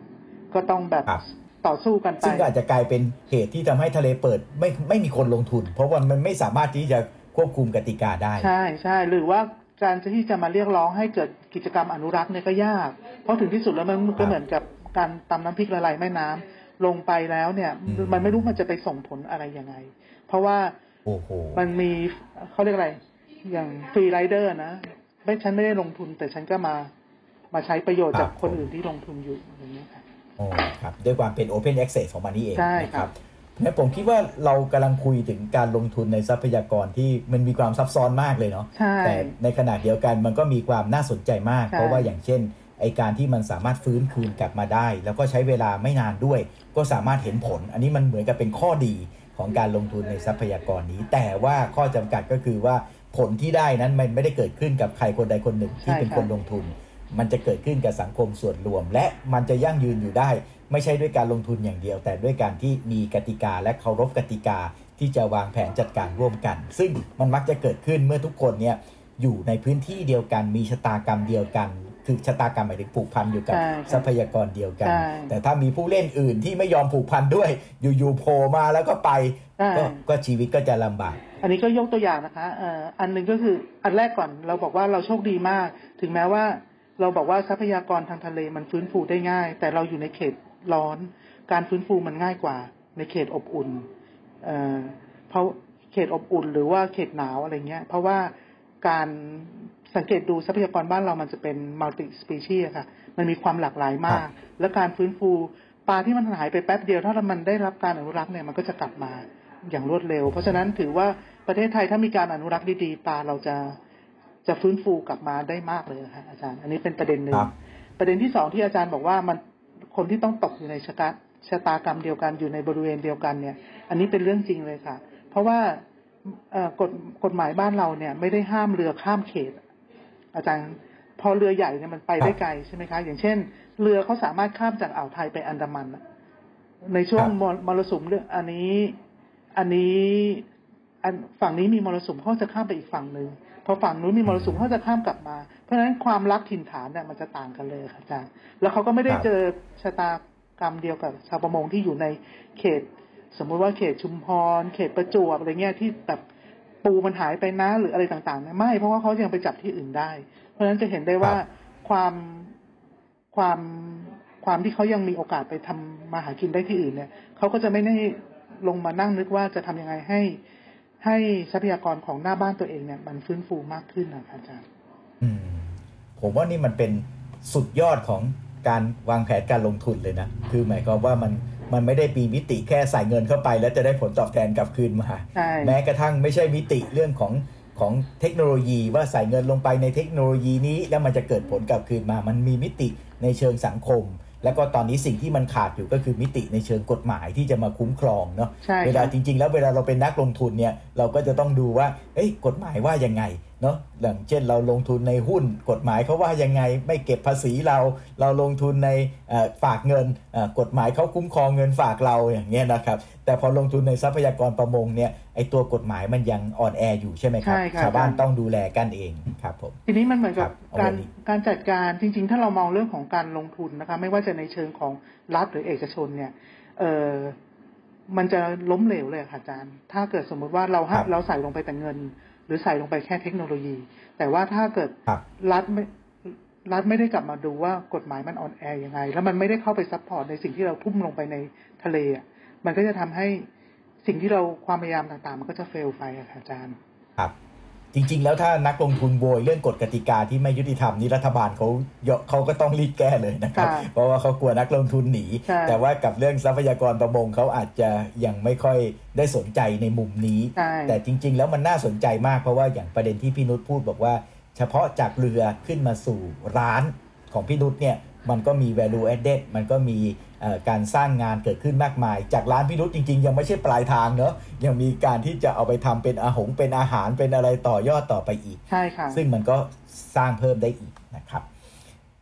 ก็ต้องแบบครับต่อสู้กันไปซึ่งก็อาจจะกลายเป็นเหตุที่ทำให้ทะเลเปิดไม่ไม่มีคนลงทุน เพราะว่ามันไม่สามารถที่จะควบคุมกติกาได้ ใช่ใช่หรือว่าการที่จะมาเรียกร้องให้เกิดกิจกรรมอนุรักษ์เนี่ยก็ยาก เพราะถึงที่สุดแล้วมันก็เหมือนกับการตำน้ำพริกละลายแม่น้ำ ลงไปแล้วเนี่ยอืมมันไม่รู้มันจะไปส่งผลอะไรยังไง เพราะว่าโอ้โหมันมีเขาเรียกอะไร อย่างฟรีไรเดอร์นะไม่ฉันไม่ได้ลงทุน แต่ฉันก็มามาใช้ประโยชน์ครับจากคนอื่นที่ลงทุนอยู่อย่างนี้ยค่ะโอ้ครับด้วยความเป็น Open Access ของมันนี่เองใช่นะคครัรับบงั้นผมคิดว่าเรากำลังคุยถึงการลงทุนในทรัพยากรที่มันมีความซับซ้อนมากเลยเนาะใช่แต่ในขณะเดียวกันมันก็มีความน่าสนใจมากใช่เพราะว่าอย่างเช่น ไอการที่มันสามารถฟื้นคืนกลับมาได้ แล้วก็ใช้เวลาไม่นานด้วย ก็สามารถเห็นผล อันนี้มันเหมือนกับเป็นข้อดีของการลงทุนในทรัพยากรนี้ แต่ว่าข้อจำกัดก็คือว่าผลที่ได้นั้นมันไม่ได้เกิดขึ้นกับใครคนใดคนหนึ่งที่เป็นคนลงทุน มันจะเกิดขึ้นกับสังคมส่วนรวม และมันจะยั่งยืนอยู่ได้ ไม่ใช่ด้วยการลงทุนอย่างเดียว แต่ด้วยการที่มีกติกาและเคารพกติกาที่จะวางแผนจัดการร่วมกัน ซึ่งมันมักจะเกิดขึ้นเมื่อทุกคนเนี่ยอยู่ในพื้นที่เดียวกันมีชะตากรรมเดียวกัน คือชะตากรรมหมายถึงผูกพันอยู่กับใช่ทรัพยากรเดียวกันใช่แต่ถ้ามีผู้เล่นอื่นที่ไม่ยอมผูกพันด้วย อยู่ๆโผล่มาแล้วก็ไปใช่ก็ก็ชีวิตก็จะลำบาก อันนี้ก็ยกตัวอย่างนะคะเอ่ออันหนึ่งก็คืออันแรกก่อนเราบอกว่าเราโชคดีมาก ถึงแม้ว่าเราบอกว่าทรัพยากรทางทะเลมันฟื้นฟูได้ง่าย แต่เราอยู่ในเขตร้อน การฟื้นฟูมันง่ายกว่า ในเขตอบอุ่นเอ่อเพราะเขตอบอุ่นหรือว่าเขตหนาวอะไรเงี้ย เพราะว่าการ สังเกตดูทรัพยากรบ้านเรามันจะเป็นมัลติสปีชีส์ค่ะ มันมีความหลากหลายมาก และการฟื้นฟูปลาที่มันหายไปแป๊บเดียว ถ้ามันได้รับการอนุรักษ์เนี่ยมันก็จะกลับมาอย่างรวดเร็ว เพราะฉะนั้นถือว่าประเทศไทยถ้ามีการอนุรักษ์ดีๆปลาเราจะจะฟื้นฟูกลับมาได้มากเลยนะคะอาจารย์ อันนี้เป็นประเด็นหนึ่งครับประเด็นที่สองที่อาจารย์บอกว่ามันคนที่ต้องตกอยู่ในชะตาชะตากรรมเดียวกันอยู่ในบริเวณเดียวกันเนี่ย อันนี้เป็นเรื่องจริงเลยค่ะ เพราะว่าเอ่อกฎกฎหมายบ้านเราเนี่ย ไม่ได้ห้ามเรือข้ามเขต อาจารย์พอเรือใหญ่เนี่ยมันไปได้ไกลใช่ไหมคะ อย่างเช่น เรือเขาสามารถข้ามจากอ่าวไทยไปอันดามันอะในช่วงครับมรมรสุมเรื่องอันนี้อันนี้อันฝั่งนี้มีมรสุมเขาจะข้ามไปอีกฝั่งหนึ่งพอฝั่งนู้นมีมรสุมเขาจะข้ามกลับมา เพราะฉะนั้นความรักถิ่นฐานเนี่ยมันจะต่างกันเลยค่ะอาจารย์ แล้วเขาก็ไม่ได้ครับเจอชะตากรรมเดียวกับชาวประมงที่อยู่ในเขต สมมุติว่าเขตชุมพร เขตประจวบอะไรเงี้ยที่แบบ ปูมันหายไปนะหรืออะไรต่างๆเนี่ยไม่เพราะว่าเขายังไปจับที่อื่นได้ เพราะฉะนั้นจะเห็นได้ว่าครับความความความที่เขายังมีโอกาสไปทำมาหากินได้ที่อื่นเนี่ยเขาก็จะไม่ได้ลงมานั่งนึกว่าจะทำยังไงให้ ให้ทรัพยากรของหน้าบ้านตัวเองเนี่ย มันฟื้นฟูมากขึ้นนะคะอาจารย์อืมผมว่านี่มันเป็นสุดยอดของการวางแผนการลงทุนเลยนะ คือหมายความว่ามัน มันไม่ได้ปีมิติแค่ใส่เงินเข้าไป แล้วจะได้ผลตอบแทนกลับคืนมาใช่แม้กระทั่งไม่ใช่มิติเรื่องของของเทคโนโลยีว่าใส่เงินลงไปในเทคโนโลยีนี้ แล้วมันจะเกิดผลกลับคืนมา มันมีมิติในเชิงสังคม แล้วก็ตอนนี้สิ่งที่มันขาดอยู่ก็คือมิติในเชิงกฎหมายที่จะมาคุ้มครองเนาะใช่เวลาค่ะจริง ๆ แล้วเวลาเราเป็นนักลงทุนเนี่ยเราก็จะต้องดูว่าเอ้ยกฎหมายว่ายังไง เนาะอย่างเช่นเราลงทุนในหุ้นกฎหมายเขาว่ายังไงไม่เก็บภาษีเรา เราลงทุนในเอ่อฝากเงินเอ่อกฎหมายเขาคุ้มครองเงินฝากเราอย่างเงี้ยนะครับ แต่พอลงทุนในทรัพยากรประมงเนี่ยไอตัวกฎหมายมันยังอ่อนแออยู่ใช่ไหมครับใช่ค่ะชาวบ้านอาจารย์ต้องดูแลกันเองครับผมทีนี้มันเหมือนกับครับเอาการวันนี้การจัดการจริง ๆ ถ้าเรามองเรื่องของการลงทุนนะคะไม่ว่าจะในเชิงของรัฐหรือเอกชนเนี่ยเออมันจะล้มเหลวเลยค่ะอาจารย์ ถ้าเกิดสมมุติว่าเราให้ครับเราใส่ลงไปแต่เงิน หรือใส่ลงไปแค่เทคโนโลยี แต่ว่าถ้าเกิดครับรัฐไม่รัฐไม่ได้กลับมาดูว่ากฎหมายมันอ่อนแอยังไง แล้วมันไม่ได้เข้าไป support ในสิ่งที่เราทุ่มลงไปในทะเลอะมันก็จะทำให้สิ่งที่เราความพยายามต่างๆ มันก็จะ fail ไปอะค่ะอาจารย์ ครับ จริง ๆ แล้วถ้านักลงทุนโวยเรื่องกฎกติกาที่ไม่ยุติธรรมนี่รัฐบาลเขาเยอะเขาก็ต้องรีบแก้เลยนะครับค่ะเพราะว่าเขากลัวนักลงทุนหนีใช่แต่ว่ากับเรื่องทรัพยากรประมงเขาอาจจะยังไม่ค่อยได้สนใจในมุมนี้ใช่แต่จริง ๆ แล้วมันน่าสนใจมากเพราะว่าอย่างประเด็นที่พี่นุชพูดบอกว่า เฉพาะจากเรือขึ้นมาสู่ร้านของพี่นุชเนี่ยมันก็มี value added มันก็มีเอ่อ การสร้างงานเกิดขึ้นมากมาย จากร้านพี่นุชจริง ๆ ยังไม่ใช่ปลายทางเนอะยังมีการที่จะเอาไปทำเป็นอาหงเป็นอาหารเป็นอะไรต่อยอดต่อไปอีกใช่ค่ะซึ่งมันก็สร้างเพิ่มได้อีกนะครับ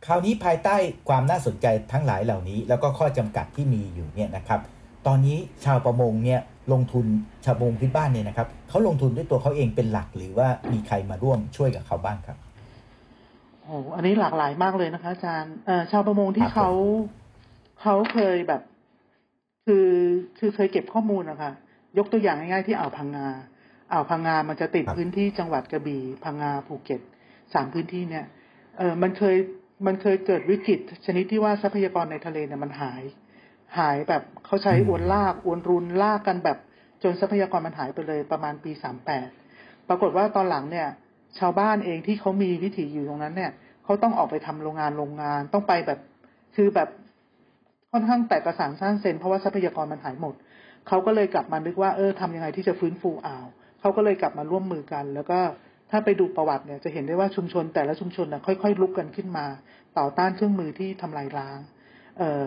คราวนี้ภายใต้ความน่าสนใจทั้งหลายเหล่านี้ แล้วก็ข้อจำกัดที่มีอยู่เนี่ยนะครับตอนนี้ชาวประมงเนี่ยลงทุนชาวประมงพื้นบ้านเนี่ยนะครับเขาลงทุนด้วยตัวเขาเองเป็นหลักหรือว่ามีใครมาร่วมช่วยกับเขาบ้างครับโอ้โหอันนี้หลากหลายมากเลยนะคะอาจารย์เอ่อชาวประมงที่ครับผมเขา เขาเคยแบบ คือคือเคยเก็บข้อมูลนะคะยกตัวอย่างง่ายๆที่อ่าวพังงาอ่าวพังงามันจะติดพื้นที่จังหวัดกระบี่พังงาภูเก็ตสามพื้นที่เนี่ย เออมันเคยมันเคยเกิดวิกฤตชนิดที่ว่าทรัพยากรในทะเลเนี่ยมันหาย หายแบบเขาใช้อวนลากอวนรุนลากกันแบบจนทรัพยากรมันหายไปเลยประมาณปีสามแปดปรากฏว่าตอนหลังเนี่ย ชาวบ้านเองที่เขามีวิถีอยู่ตรงนั้นเนี่ยเขาต้องออกไปทำโรงงานโรงงานต้องไปแบบ คือแบบ ค่อนข้างแตกกระสานสร้างเซนเพราะว่าทรัพยากรมันหายหมด เขาก็เลยกลับมานึกว่าเออทำยังไงที่จะฟื้นฟูอ่าวเขาก็เลยกลับมาร่วมมือกัน แล้วก็ถ้าไปดูประวัติเนี่ยจะเห็นได้ว่าชุมชนแต่ละชุมชนนะค่อยๆลุกกันขึ้นมา ต่อต้านเครื่องมือที่ทำลายล้าง เออ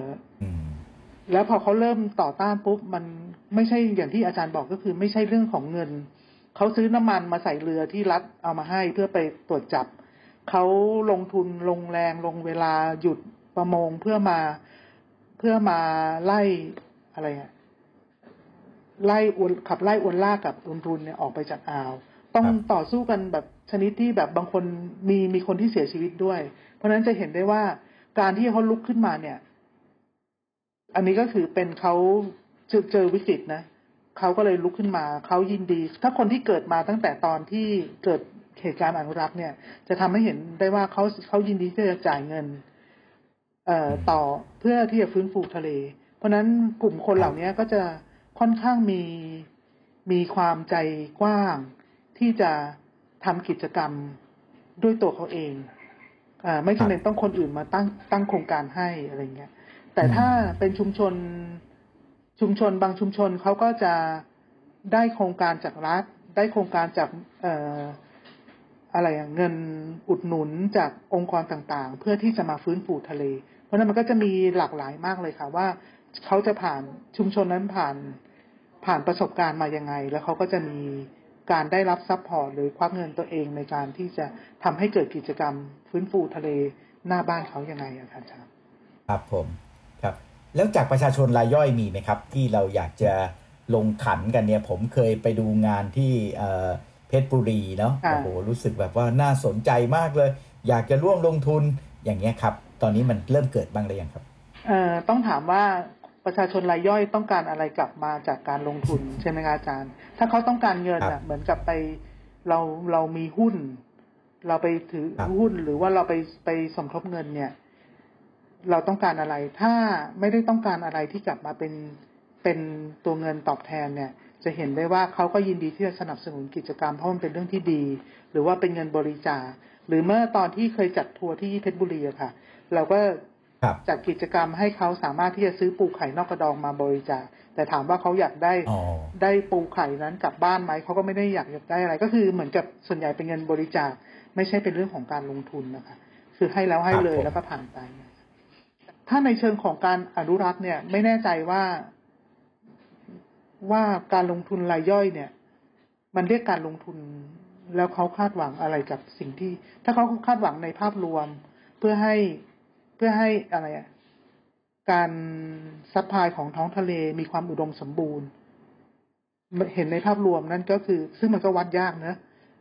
แล้วพอเขาเริ่มต่อต้านปุ๊บมันไม่ใช่อย่างที่อาจารย์บอกก็คือไม่ใช่เรื่องของเงิน เขาซื้อน้ำมันมาใส่เรือที่รัฐเอามาให้เพื่อไปตรวจจับ เขาลงทุนลงแรงลงเวลาหยุดประมงเพื่อมาเพื่อมาไล่อะไรอะไล่อวนขับไล่อวนล่ากับอุนรุนเนี่ยออกไปจากอ่าว ต้องต่อสู้กันแบบชนิดที่แบบบางคนมีมีคนที่เสียชีวิตด้วย เพราะฉะนั้นจะเห็นได้ว่าการที่เขาลุกขึ้นมาเนี่ย อันนี้ก็คือเป็นเขาเจอเจอวิกฤตนะเขาก็เลยลุกขึ้นมา เขายินดี ถ้าคนที่เกิดมาตั้งแต่ตอนที่เกิดเหตุการณ์อนุรักษ์เนี่ย จะทำให้เห็นได้ว่าเขาเขายินดีที่จะจ่ายเงินเอ่อ ต่อเพื่อที่จะฟื้นฟูทะเล เพราะนั้นกลุ่มคนเหล่านี้ก็จะค่อนข้างมีมีความใจกว้าง ที่จะทำกิจกรรมด้วยตัวเขาเองอไม่จำเป็นต้องคนอื่นมาตั้งตั้งโครงการให้อะไรเงี้ย แต่ถ้าเป็นชุมชนชุมชนบางชุมชนเขาก็จะได้โครงการจากรัฐ ได้โครงการจากเอ่ออะไรเงินอุดหนุนจากองค์กรต่างๆ เพื่อที่จะมาฟื้นฟูทะเลเพราะนั้นมันก็จะมีหลากหลายมากเลยค่ะ ว่าเขาจะผ่านชุมชนนั้นผ่านผ่านประสบการณ์มายังไง แล้วเขาก็จะมีการได้รับ support หรือควักเงินตัวเองในการที่จะทำให้เกิดกิจกรรม ฟื้นฟูทะเลหน้าบ้านเขายังไงอาจารย์ครับผมครับ แล้วจากประชาชนรายย่อยมีไหมครับ ที่เราอยากจะลงขันกันเนี่ย ผมเคยไปดูงานที่เพชรบุรีเนาะโอ้โหรู้สึกแบบว่าน่าสนใจมากเลย อยากจะร่วมลงทุนอย่างเงี้ยครับ ตอนนี้มันเริ่มเกิดบ้างหรือยังครับเอ่อต้องถามว่าประชาชนรายย่อยต้องการอะไรกลับมาจากการลงทุนใช่ไหมคะอาจารย์ ถ้าเขาต้องการเงินอะเหมือนกับไปเราเรามีหุ้น เราไปถือหุ้นหรือว่าเราไปไปสมทบเงินเนี่ย เราต้องการอะไร ถ้าไม่ได้ต้องการอะไรที่กลับมาเป็นเป็นตัวเงินตอบแทนเนี่ย จะเห็นได้ว่าเขาก็ยินดีที่จะสนับสนุนกิจกรรมเพราะมันเป็นเรื่องที่ดี หรือว่าเป็นเงินบริจาคหรือเมื่อตอนที่เคยจัดทัวร์ที่เพชรบุรีอะค่ะ เราก็จัดกิจกรรมให้เขาสามารถที่จะซื้อปูไข่นอกกระดองมาบริจาคแต่ถามว่าเขาอยากได้ได้ปูไข่นั้นกลับบ้านไหมเขาก็ไม่ได้อยากอยากได้อะไร ก็คือเหมือนกับส่วนใหญ่เป็นเงินบริจาค ไม่ใช่เป็นเรื่องของการลงทุนนะคะ คือให้แล้วให้เลยแล้วก็ผ่านไป ถ้าในเชิงของการอนุรักษ์เนี่ย ไม่แน่ใจว่า ว่าการลงทุนรายย่อยเนี่ย มันเรียกการลงทุนแล้วเขาคาดหวังอะไรกับสิ่งที่ ถ้าเขาคาดหวังในภาพรวมเพื่อให้ เพื่อให้อะไรอะการ supply ของท้องทะเลมีความอุดมสมบูรณ์ เห็นในภาพรวมนั่นก็คือ ซึ่งมันก็วัดยากนะ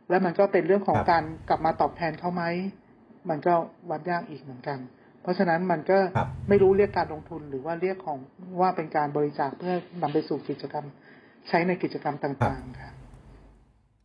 แล้วมันก็เป็นเรื่องของการกลับมาตอบแทนเขาไหมมันก็วัดยากอีกเหมือนกัน เพราะฉะนั้นมันก็ไม่รู้เรียกการลงทุนหรือว่าเรียกของว่าเป็นการบริจาคเพื่อนำไปสู่กิจกรรม ใช้ในกิจกรรมต่างๆครับ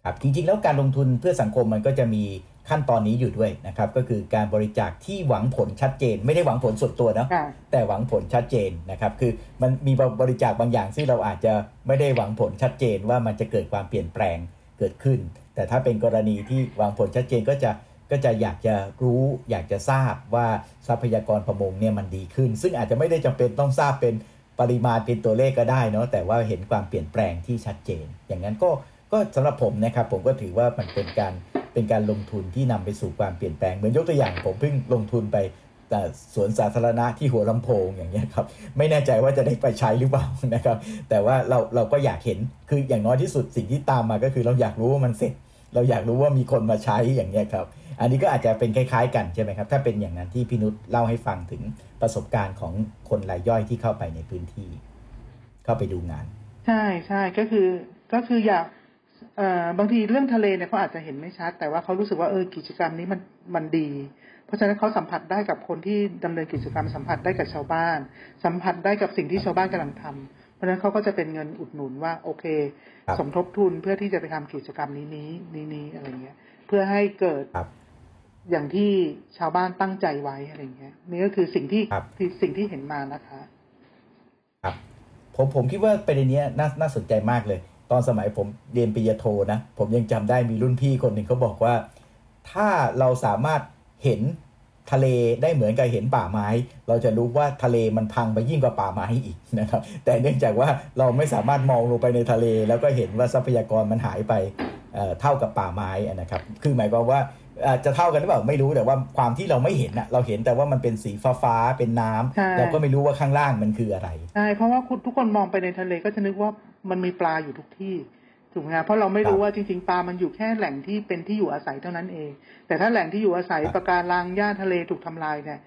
ครับจริงๆ แล้วการลงทุนเพื่อสังคมมันก็จะมีขั้นตอนนี้อยู่ด้วยนะครับก็คือการบริจาคที่หวังผลชัดเจน ไม่ได้หวังผลส่วนตัวนะแต่หวังผลชัดเจนนะครับคือมันมีบริจาคบางอย่างที่เราอาจจะไม่ได้หวังผลชัดเจนว่ามันจะเกิดความเปลี่ยนแปลงเกิดขึ้น แต่ถ้าเป็นกรณีที่หวังผลชัดเจนก็จะก็จะอยากจะรู้อยากจะทราบว่าทรัพยากรประมงเนี่ยมันดีขึ้น ซึ่งอาจจะไม่ได้จำเป็นต้องทราบเป็นปริมาณเป็นตัวเลขก็ได้เนาะแต่ว่าเห็นความเปลี่ยนแปลงที่ชัดเจน อย่างนั้นก็ ก็สำหรับผมนะครับผมก็ถือว่ามันเป็นการเป็นการลงทุนที่นำไปสู่ความเปลี่ยนแปลงเหมือนยกตัวอย่างผมเพิ่งลงทุนไปสวนสาธารณะที่หัวลำโพงอย่างเงี้ยครับไม่แน่ใจว่าจะได้ไปใช้หรือเปล่านะครับ แต่ว่าเราเราก็อยากเห็นคืออย่างน้อยที่สุดสิ่งที่ตามมาก็คือเราอยากรู้ว่ามันเสร็จ เราอยากรู้ว่ามีคนมาใช้อย่างเงี้ยครับ อันนี้ก็อาจจะเป็นคล้าย ๆ กันใช่ไหมครับถ้าเป็นอย่างนั้นที่พี่นุชเล่าให้ฟังถึงประสบการณ์ของคนรายย่อยที่เข้าไปในพื้นที่ เข้าไปดูงาน ใช่ใช่ก็คือก็คืออยาก บางทีเรื่องทะเลเนี่ยเขาอาจจะเห็นไม่ชัด แต่ว่าเขารู้สึกว่าเออกิจกรรมนี้มันมันดี เพราะฉะนั้นเขาสัมผัสได้กับคนที่ดำเนินกิจกรรมสัมผัสได้กับชาวบ้าน สัมผัสได้กับสิ่งที่ชาวบ้านกำลังทำเพราะฉะนั้นเขาก็จะเป็นเงินอุดหนุนว่าโอเค สมทบทุนเพื่อที่จะไปทำกิจกรรมนี้นี้นี้นี้อะไรเงี้ย เพื่อให้เกิดอย่างที่ชาวบ้านตั้งใจไว้อะไรเงี้ยนี่ก็คือสิ่งที่สิ่งที่เห็นมานะคะ ครับ ผมผมคิดว่าประเด็นนี้น่าน่าสนใจมากเลย ตอนสมัยผมเรียนปริญญาโทนะ ผมยังจำได้มีรุ่นพี่คนหนึ่งเขาบอกว่า ถ้าเราสามารถเห็นทะเลได้เหมือนกับเห็นป่าไม้ เราจะรู้ว่าทะเลมันพังไปยิ่งกว่าป่าไม้อีกนะครับ แต่เนื่องจากว่าเราไม่สามารถมองลงไปในทะเล แล้วก็เห็นว่าทรัพยากรมันหายไปเท่ากับป่าไม้นะครับ คือหมายความว่า จะเท่ากันหรือเปล่าไม่รู้แต่ว่าความที่เราไม่เห็นอะเราเห็นแต่ว่ามันเป็นสีฟ้าฟ้าเป็นน้ำเราก็ไม่รู้ว่าข้างล่างมันคืออะไรใช่เพราะว่าคุณทุกคนมองไปในทะเลก็จะนึกว่ามันมีปลาอยู่ทุกที่ถูกไหมครับเพราะเราไม่รู้ว่าจริงๆปลามันอยู่แค่แหล่งที่เป็นที่อยู่อาศัยเท่านั้นเอง แต่ถ้าแหล่งที่อยู่อาศัยปะการังหญ้าทะเลถูกทำลายเนี่ย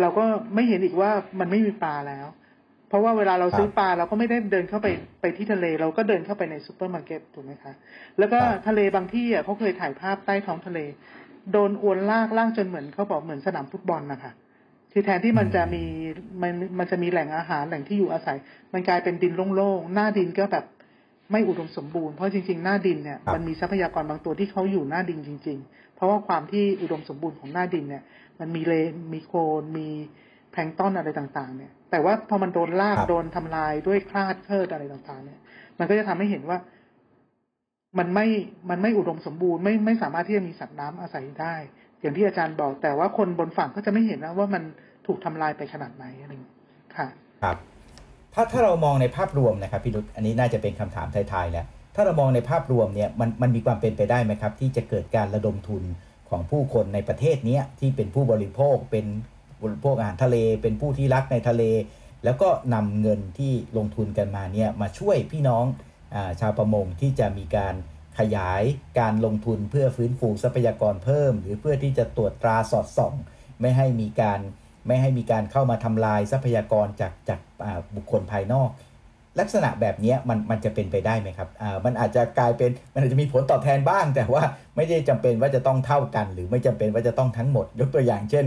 เราก็ไม่เห็นอีกว่ามันไม่มีปลาแล้ว เพราะว่าเวลาเราซื้อปลาเราก็ไม่ได้เดินเข้าไปไปที่ทะเล เราก็เดินเข้าไปในซูเปอร์มาร์เก็ตถูกไหมคะ แล้วก็ทะเลบางที่อะเขาเคยถ่ายภาพใต้ท้องทะเล โดนอวนลากลากจนเหมือนเขาบอกเหมือนสนามฟุตบอลนะคะคือแทนที่มันจะมีมันมันจะมีแหล่งอาหารแหล่งที่อยู่อาศัย มันกลายเป็นดินโล่งๆหน้าดินก็แบบไม่อุดมสมบูรณ์เพราะจริงๆ หน้าดินเนี่ยมันมีทรัพยากรบางตัวที่เขาอยู่หน้าดินจริง ๆ เพราะว่าความที่อุดมสมบูรณ์ของหน้าดินเนี่ย มันมีเลนมีโคลนมีแพลงต้นอะไรต่างๆ เนี่ย แต่ว่าพอมันโดนลากโดนทำลายด้วยคลาดเคลื่อนอะไรต่างๆ เนี่ย มันก็จะทำให้เห็นว่า มันไม่มันไม่อุดมสมบูรณ์ไม่ไม่สามารถที่จะมีสัตว์น้ำอาศัยได้ อย่างที่อาจารย์บอก แต่ว่าคนบนฝั่งก็จะไม่เห็นนะว่ามันถูกทำลายไปขนาดไหนอะไรค่ะ ครับ ถ้าถ้าเรามองในภาพรวมนะครับพี่นุชอันนี้น่าจะเป็นคำถามท้ายๆแล้วถ้าเรามองในภาพรวมเนี่ยมันมันมีความเป็นไปได้ไหมครับ ที่จะเกิดการระดมทุนของผู้คนในประเทศนี้ที่เป็นผู้บริโภคเป็นบริโภคอาหารทะเล เป็นผู้ที่รักในทะเล แล้วก็นำเงินที่ลงทุนกันมาเนี่ยมาช่วยพี่น้อง ชาวประมงที่จะมีการขยายการลงทุนเพื่อฟื้นฟูทรัพยากรเพิ่ม หรือเพื่อที่จะตรวจตราสอดส่อง ไม่ให้มีการไม่ให้มีการเข้ามาทำลายทรัพยากรจากจากบุคคลภายนอก ลักษณะแบบนี้มันมันจะเป็นไปได้ไหมครับมันอาจจะกลายเป็นมันอาจจะมีผลตอบแทนบ้าง แต่ว่าไม่ได้จำเป็นว่าจะต้องเท่ากัน หรือไม่จำเป็นว่าจะต้องทั้งหมดยกตัวอย่างเช่น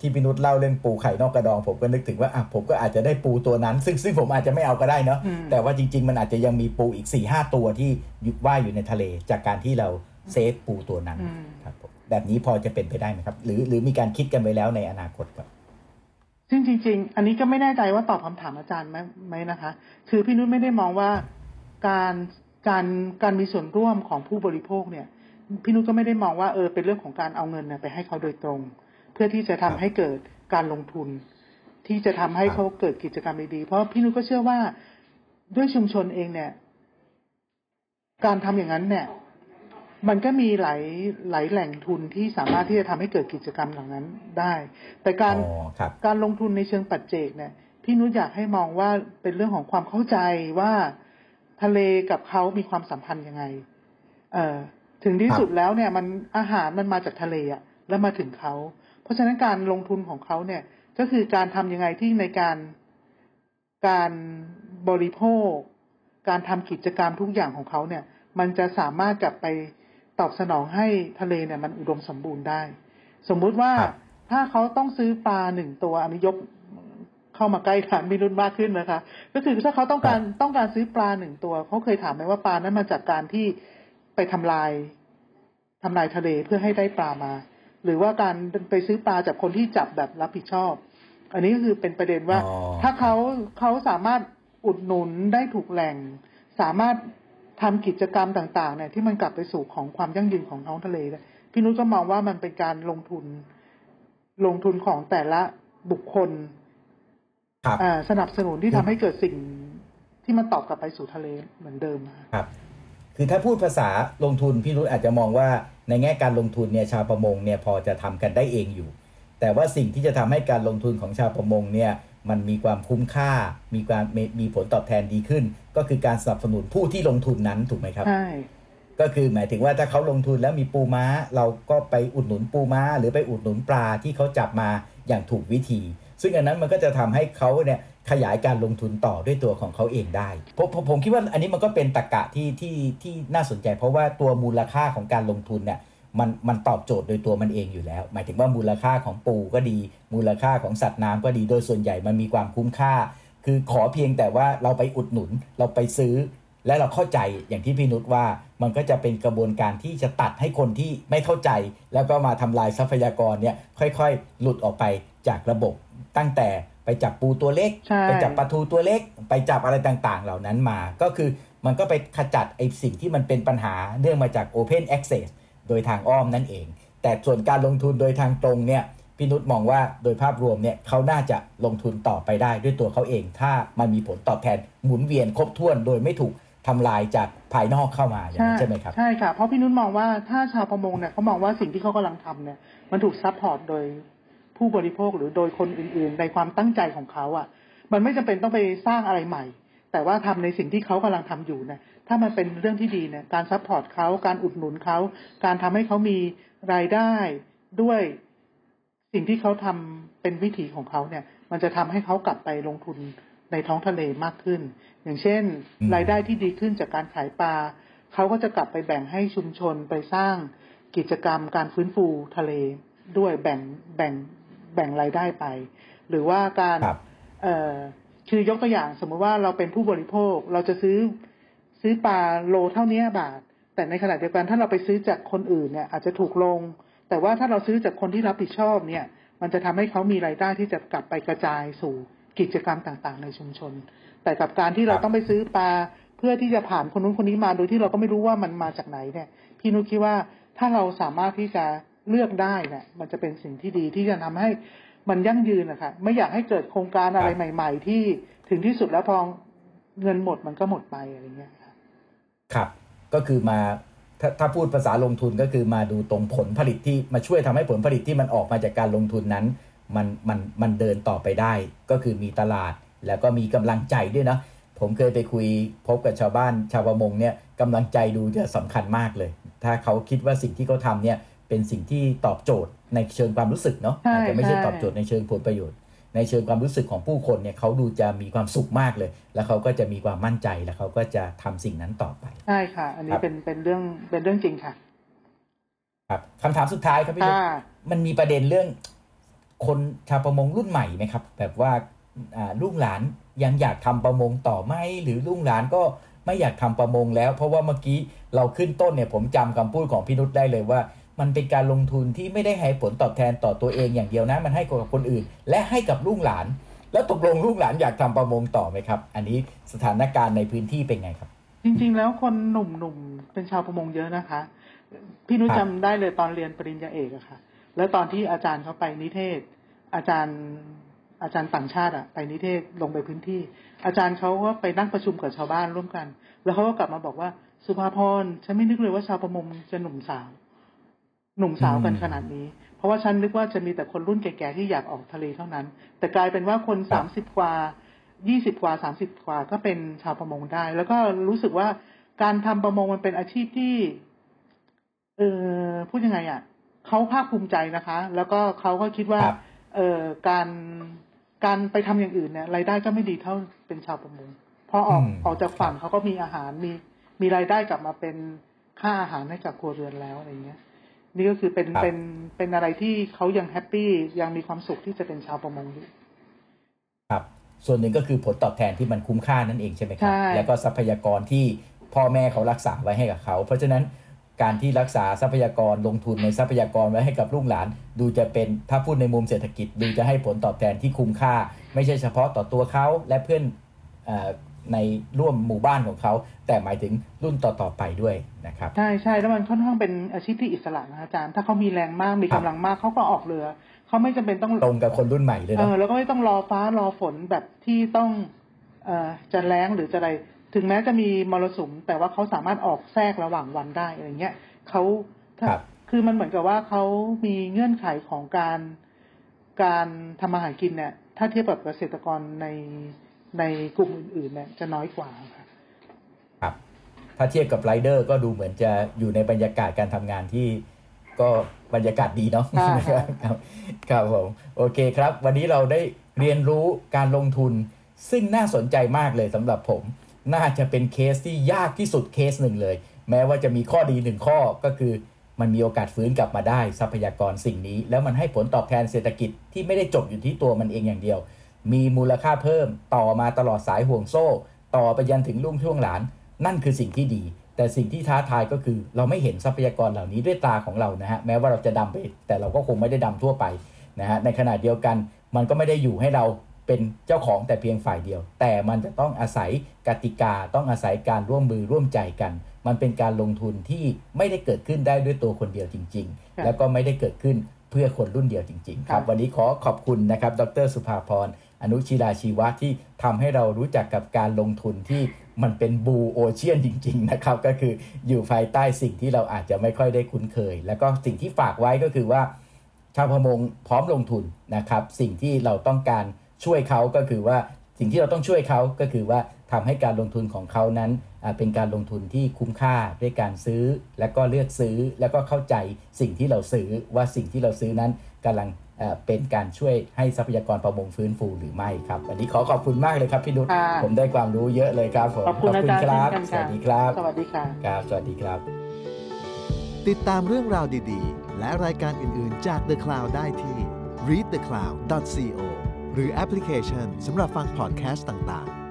ที่พินุษเล่าเรื่องปูไข่นอกกระดองผมก็นึกถึงว่าอะผมก็อาจจะได้ปูตัวนั้น ซึ่งซึ่งผมอาจจะไม่เอาก็ได้เนาะแต่ว่าจริง ๆ มันอาจจะยังมีปูอีก4ี่ห้าตัวที่ว่ายอยู่ในทะเล จากการที่เราเซฟปูตัวนั้นครับแบบนี้พอจะเป็นไปได้ไหมครับ หรือหรือมีการคิดกันไว้แล้วในอนาคตครับซึ่งจริง ๆ อันนี้ก็ไม่แน่ใจว่าตอบคำถามอาจารย์ไหมไหมนะคะ คือพี่นุชไม่ได้มองว่าการการการมีส่วนร่วมของผู้บริโภคเนี่ยพี่นุชก็ไม่ได้มองว่าเออเป็นเรื่องของการเอาเงินเนี่ยไปให้เขาโดยตรง เพื่อที่จะทำให้เกิดการลงทุน ที่จะทำให้เขาเกิดกิจกรรมดีๆ เพราะพี่นุชก็เชื่อว่าด้วยชุมชนเองเนี่ย การทำอย่างนั้นเนี่ย มันก็มีหลายหลายแหล่งทุนที่สามารถที่จะทำให้เกิดกิจกรรมเหล่านั้นได้ แต่การการลงทุนในเชิงปัจเจกเนี่ย พี่นุชอยากให้มองว่าเป็นเรื่องของความเข้าใจว่าทะเลกับเขามีความสัมพันธ์ยังไง เอ่อ ถึงที่สุดแล้วเนี่ย มันอาหารมันมาจากทะเลอะแล้วมาถึงเขา เพราะฉะนั้นการลงทุนของเขาเนี่ย ก็คือการทำยังไงที่ในการการบริโภค การทำกิจกรรมทุกอย่างของเขาเนี่ย มันจะสามารถกลับไปตอบสนองให้ทะเลเนี่ย มันอุดมสมบูรณ์ได้ สมมุติว่าถ้าเขาต้องซื้อปลาหนึ่งตัวอันนี้ยกเข้ามาใกล้ฐานมีรุ่นมากขึ้นนะคะ ก็คือถ้าเขาต้องการต้องการซื้อปลาหนึ่งตัว เขาเคยถามไหมว่าปลานั้นมาจากการที่ไปทำลายทำลายทะเลเพื่อให้ได้ปลามา หรือว่าการไปซื้อปลาจากคนที่จับแบบรับผิดชอบ อันนี้ก็คือเป็นประเด็นว่า ถ้าเขาเขาสามารถอุดหนุนได้ถูกแหล่ง สามารถทำกิจกรรมต่าง ๆ เนี่ย ที่มันกลับไปสู่ของความยั่งยืนของท้องทะเลพี่นุชก็มองว่ามันเป็นการลงทุนลงทุนของแต่ละบุคคลสนับสนุนที่ทำให้เกิดสิ่งที่มันตอบกลับไปสู่ทะเลเหมือนเดิมครับ คือถ้าพูดภาษาลงทุนพี่นุชอาจจะมองว่าในแง่การลงทุนเนี่ยชาวประมงเนี่ยพอจะทำกันได้เองอยู่ แต่ว่าสิ่งที่จะทำให้การลงทุนของชาวประมงเนี่ยมันมีความคุ้มค่า มีความมีผลตอบแทนดีขึ้น ก็คือการสนับสนุนผู้ที่ลงทุนนั้นถูกไหมครับใช่ก็คือหมายถึงว่าถ้าเขาลงทุนแล้วมีปูม้า เราก็ไปอุดหนุนปูม้า หรือไปอุดหนุนปลาที่เขาจับมาอย่างถูกวิธี ซึ่งอันนั้นมันก็จะทำให้เขาเนี่ย ขยายการลงทุนต่อด้วยตัวของเขาเองได้ผมผมผมคิดว่าอันนี้มันก็เป็นตรกกะที่ที่ที่น่าสนใจ เพราะว่าตัวมูลค่าของการลงทุนเนี่ยมันมันตอบโจทย์โดยตัวมันเองอยู่แล้ว หมายถึงว่ามูลค่าของปูก็ดี มูลค่าของสัตว์น้ำก็ดีโดยส่วนใหญ่มันมีความคุ้มค่า คือขอเพียงแต่ว่าเราไปอุดหนุนเราไปซื้อ และเราเข้าใจอย่างที่พี่นุชว่ามันก็จะเป็นกระบวนการที่จะตัดให้คนที่ไม่เข้าใจ แล้วก็มาทำลายทรัพยากรเนี่ยค่อยๆ หลุดออกไปจากระบบตั้งแต่ ไปจับปูตัวเล็กใช่ไปจับปลาทูตัวเล็ก ไปจับอะไรต่างๆ เหล่านั้นมา ก็คือมันก็ไปขจัดไอ้สิ่งที่มันเป็นปัญหาเนื่องมาจาก Open Access โดยทางอ้อมนั่นเอง แต่ส่วนการลงทุนโดยทางตรงเนี่ยพี่นุชมองว่าโดยภาพรวมเนี่ยเขาน่าจะลงทุนต่อไปได้ด้วยตัวเขาเอง ถ้ามันมีผลตอบแทนหมุนเวียนครบถ้วนโดยไม่ถูกทำลายจากภายนอกเข้ามาอย่างนั้นใช่ไหมครับ ใช่ค่ะเพราะพี่นุ้นมองว่าถ้าชาวประมงเนี่ยเขามองว่าสิ่งที่เขากำลังทำเนี่ยมันถูก support โดย ผู้บริโภคหรือโดยคนอื่น ๆ ในความตั้งใจของเขาอะ มันไม่จำเป็นต้องไปสร้างอะไรใหม่ แต่ว่าทำในสิ่งที่เขากำลังทำอยู่เนี่ยถ้ามันเป็นเรื่องที่ดีเนี่ยการ support เขาการอุดหนุนเขาการทำให้เขามีรายได้ด้วยสิ่งที่เขาทำเป็นวิถีของเขาเนี่ย มันจะทำให้เขากลับไปลงทุนในท้องทะเลมากขึ้น อย่างเช่นอืมรายได้ที่ดีขึ้นจากการขายปลาเขาก็จะกลับไปแบ่งให้ชุมชนไปสร้างกิจกรรมการฟื้นฟูทะเลด้วยแบ่งแบ่ง แบ่งรายได้ไป หรือว่าการครับเอ่อคือยกตัวอย่างสมมติว่าเราเป็นผู้บริโภคเราจะซื้อซื้อปลาโลเท่านี้บาท แต่ในขณะเดียวกันถ้าเราไปซื้อจากคนอื่นเนี่ยอาจจะถูกลง แต่ว่าถ้าเราซื้อจากคนที่รับผิดชอบเนี่ย มันจะทำให้เขามีรายได้ที่จะกลับไปกระจายสู่กิจกรรมต่างๆ ในชุมชน แต่กับการที่เราครับต้องไปซื้อปลาเพื่อที่จะผ่านคนนู้นคนนี้มาโดยที่เราก็ไม่รู้ว่ามันมาจากไหนเนี่ย พี่นุชคิดว่าถ้าเราสามารถที่จะ เลือกได้เนี่ยมันจะเป็นสิ่งที่ดีที่จะทำให้มันยั่งยืนนะคะไม่อยากให้เกิดโครงการอะไรใหม่ ๆ ที่ถึงที่สุดแล้วพอเงินหมดมันก็หมดไปอะไรเงี้ยค่ะครับก็คือมาถ้าถ้าพูดภาษาลงทุนก็คือมาดูตรงผลผลิตที่มาช่วยทำให้ผลผลิตที่มันออกมาจากการลงทุนนั้น มันมันมันเดินต่อไปได้ ก็คือมีตลาดแล้วก็มีกำลังใจด้วยนะผมเคยไปคุยพบกับชาวบ้านชาวประมงเนี่ยกำลังใจดูจะสำคัญมากเลย ถ้าเขาคิดว่าสิ่งที่เขาทำเนี่ย เป็นสิ่งที่ตอบโจทย์ในเชิงความรู้สึกเนาะใช่อาจจะไม่ใช่ใช่ตอบโจทย์ในเชิงผลประโยชน์ ในเชิงความรู้สึกของผู้คนเนี่ยเขาดูจะมีความสุขมากเลย แล้วเขาก็จะมีความมั่นใจแล้วเขาก็จะทำสิ่งนั้นต่อไปใช่ค่ะ อันคนี้รับเป็นเป็นเรื่องเป็นเรื่องจริงค่ะ ครับคำถามสุดท้ายครับพี่นุชค่ะมันมีประเด็นเรื่องคนชาวประมงรุ่นใหม่ไหมครับ แบบว่าอ่าลูกหลานยังอยากทำประมงต่อไหมหรือลูกหลานก็ไม่อยากทำประมงแล้ว เพราะว่าเมื่อกี้เราขึ้นต้นเนี่ยผมจำคำพูดของพี่นุชได้เลยว่า มันเป็นการลงทุนที่ไม่ได้ให้ผลตอบแทนต่อตัวเองอย่างเดียวนะ มันให้กับคนอื่น และให้กับลูกหลาน แล้วตกลงลูกหลานอยากทำประมงต่อไหมครับ อันนี้สถานการณ์ในพื้นที่เป็นไงครับ จริงๆ แล้วคนหนุ่มๆเป็นชาวประมงเยอะนะคะ พี่นุ้ยครับจำได้เลยตอนเรียนปริญญาเอกอะค่ะ แล้วตอนที่อาจารย์เขาไปนิเทศ อาจารย์อาจารย์ต่างชาติอะไปนิเทศลงไปพื้นที่ อาจารย์เขาก็ไปนั่งประชุมกับชาวบ้านร่วมกัน แล้วเขาก็กลับมาบอกว่าสุภาพรฉันไม่นึกเลยว่าชาวประมงจะหนุ่มสาว หนุ่มสาวกันอืมขนาดนี้ เพราะว่าฉันนึกว่าจะมีแต่คนรุ่นแก่ๆที่อยากออกทะเลเท่านั้น แต่กลายเป็นว่าคนสามสิบกว่ายี่สิบกว่าสามสิบกว่าก็เป็นชาวประมงได้ แล้วก็รู้สึกว่าการทำประมงมันเป็นอาชีพที่ เออพูดยังไงอะเขาภาคภูมิใจนะคะ แล้วก็เขาก็คิดว่าครับเออการการไปทำอย่างอื่นเนี่ยรายได้ก็ไม่ดีเท่าเป็นชาวประมงพอออกอืมออกจากฝั่งเขาก็มีอาหารมีมีรายได้กลับมาเป็นค่าอาหารให้กับครัวเรือนแล้วอะไรเงี้ย นี่ก็คือเป็นครับเป็นเป็นอะไรที่เขายังแฮปปี้ยังมีความสุขที่จะเป็นชาวประมงอยู่ครับ ส่วนหนึ่งก็คือผลตอบแทนที่มันคุ้มค่านั่นเองใช่ไหมครัใช่แล้วก็ทรัพยากรที่พ่อแม่เขารักษาไว้ให้กับเขา เพราะฉะนั้นการที่รักษาทรัพยากรลงทุนในทรัพยากรไว้ให้กับลูกหลาน ดูจะเป็นถ้าพูดในมุมเศรษฐกิจ ดูจะให้ผลตอบแทนที่คุ้มค่า ไม่ใช่เฉพาะต่อตัวเขาและเพื่อนเออ ในร่วมหมู่บ้านของเขา แต่หมายถึงรุ่นต่อๆไปด้วยนะครับใช่ใช่แล้วมันค่อนข้างเป็นอาชีพที่อิสระนะอาจารย์ ถ้าเขามีแรงมากมีครักำบลังมากเขาก็ออกเรือ เขาไม่จำเป็นต้องตรงกับคนรุ่นใหม่เลยเอเนาะอแล้วก็ไม่ต้องรอฟ้ารอฝนแบบที่ต้องเอ่อจะแล้งหรือจะอะไร ถึงแม้จะมีมรสุม แต่ว่าเขาสามารถออกแทรกระหว่างวันได้อะไรเงี้ยเขาถ้าครับคือมันเหมือนกับว่าเขามีเงื่อนไขของการการทำมาหากินเนี่ย ถ้าเทียบกับเกษตรกรใน ในกลุ่มอื่นๆเนี่ยจะน้อยกว่าค่ะครับ ถ้าเทียบกับไรเดอร์ก็ดูเหมือนจะอยู่ในบรรยากาศการทำงานที่ก็บรรยากาศดีเนาะใช่ค่ะครับครับผมโอเคครับ วันนี้เราได้เรียนรู้การลงทุนซึ่งน่าสนใจมากเลยสำหรับผม น่าจะเป็นเคสที่ยากที่สุดเคสหนึ่งเลย แม้ว่าจะมีข้อดีหนึ่งข้อก็คือมันมีโอกาสฟื้นกลับมาได้ทรัพยากรสิ่งนี้ แล้วมันให้ผลตอบแทนเศรษฐกิจที่ไม่ได้จบอยู่ที่ตัวมันเองอย่างเดียว มีมูลค่าเพิ่มต่อมาตลอดสายห่วงโซ่ ต่อไปยันถึงลุ่งช่วงหลาน นั่นคือสิ่งที่ดี แต่สิ่งที่ท้าทายก็คือ เราไม่เห็นทรัพยากรเหล่านี้ด้วยตาของเรานะฮะแม้ว่าเราจะดำไป แต่เราก็คงไม่ได้ดำทั่วไปนะฮะในขณะเดียวกันมันก็ไม่ได้อยู่ให้เราเป็นเจ้าของแต่เพียงฝ่ายเดียว แต่มันจะต้องอาศัยกติกาต้องอาศัยการร่วมมือร่วมใจกัน มันเป็นการลงทุนที่ไม่ได้เกิดขึ้นได้ด้วยตัวคนเดียวจริงค่ะๆแล้วก็ไม่ได้เกิดขึ้นเพื่อคนรุ่นเดียวจริง ๆ ครับค่ะวันนี้ขอขอบคุณนะครับ ดรสุภาพร อนุชิราชีวะที่ทำให้เรารู้จักกับการลงทุนที่มันเป็นบูโอเชียนจริง ๆ นะครับ ก็คืออยู่ภายใต้สิ่งที่เราอาจจะไม่ค่อยได้คุ้นเคย แล้วก็สิ่งที่ฝากไว้ก็คือว่า ชาวประมงพร้อมลงทุนนะครับ สิ่งที่เราต้องการช่วยเขาก็คือว่าสิ่งที่เราต้องช่วยเขาก็คือว่าทำให้การลงทุนของเขานั้นเป็นการลงทุนที่คุ้มค่าด้วยการซื้อ และก็เลือกซื้อ แล้วก็เข้าใจสิ่งที่เราซื้อว่าสิ่งที่เราซื้อนั้นกำลัง เอ่อเป็นการช่วยให้ทรัพยากรประมงฟื้นฟูหรือไม่ครับ วันนี้ขอขอบคุณมากเลยครับพี่นุชค่ะผมได้ความรู้เยอะเลยครับผมขอบคุณอาจารย์ครับเช่นกันสค่ะวัสดีครับ สวัสดีค่ะครับ สวัสดีครับ ติดตามเรื่องราวดีๆ และรายการอื่นๆจาก The Cloud ได้ที่ readthecloud.co หรือแอปพลิเคชันสำหรับฟังพอดแคสต์ต่างๆ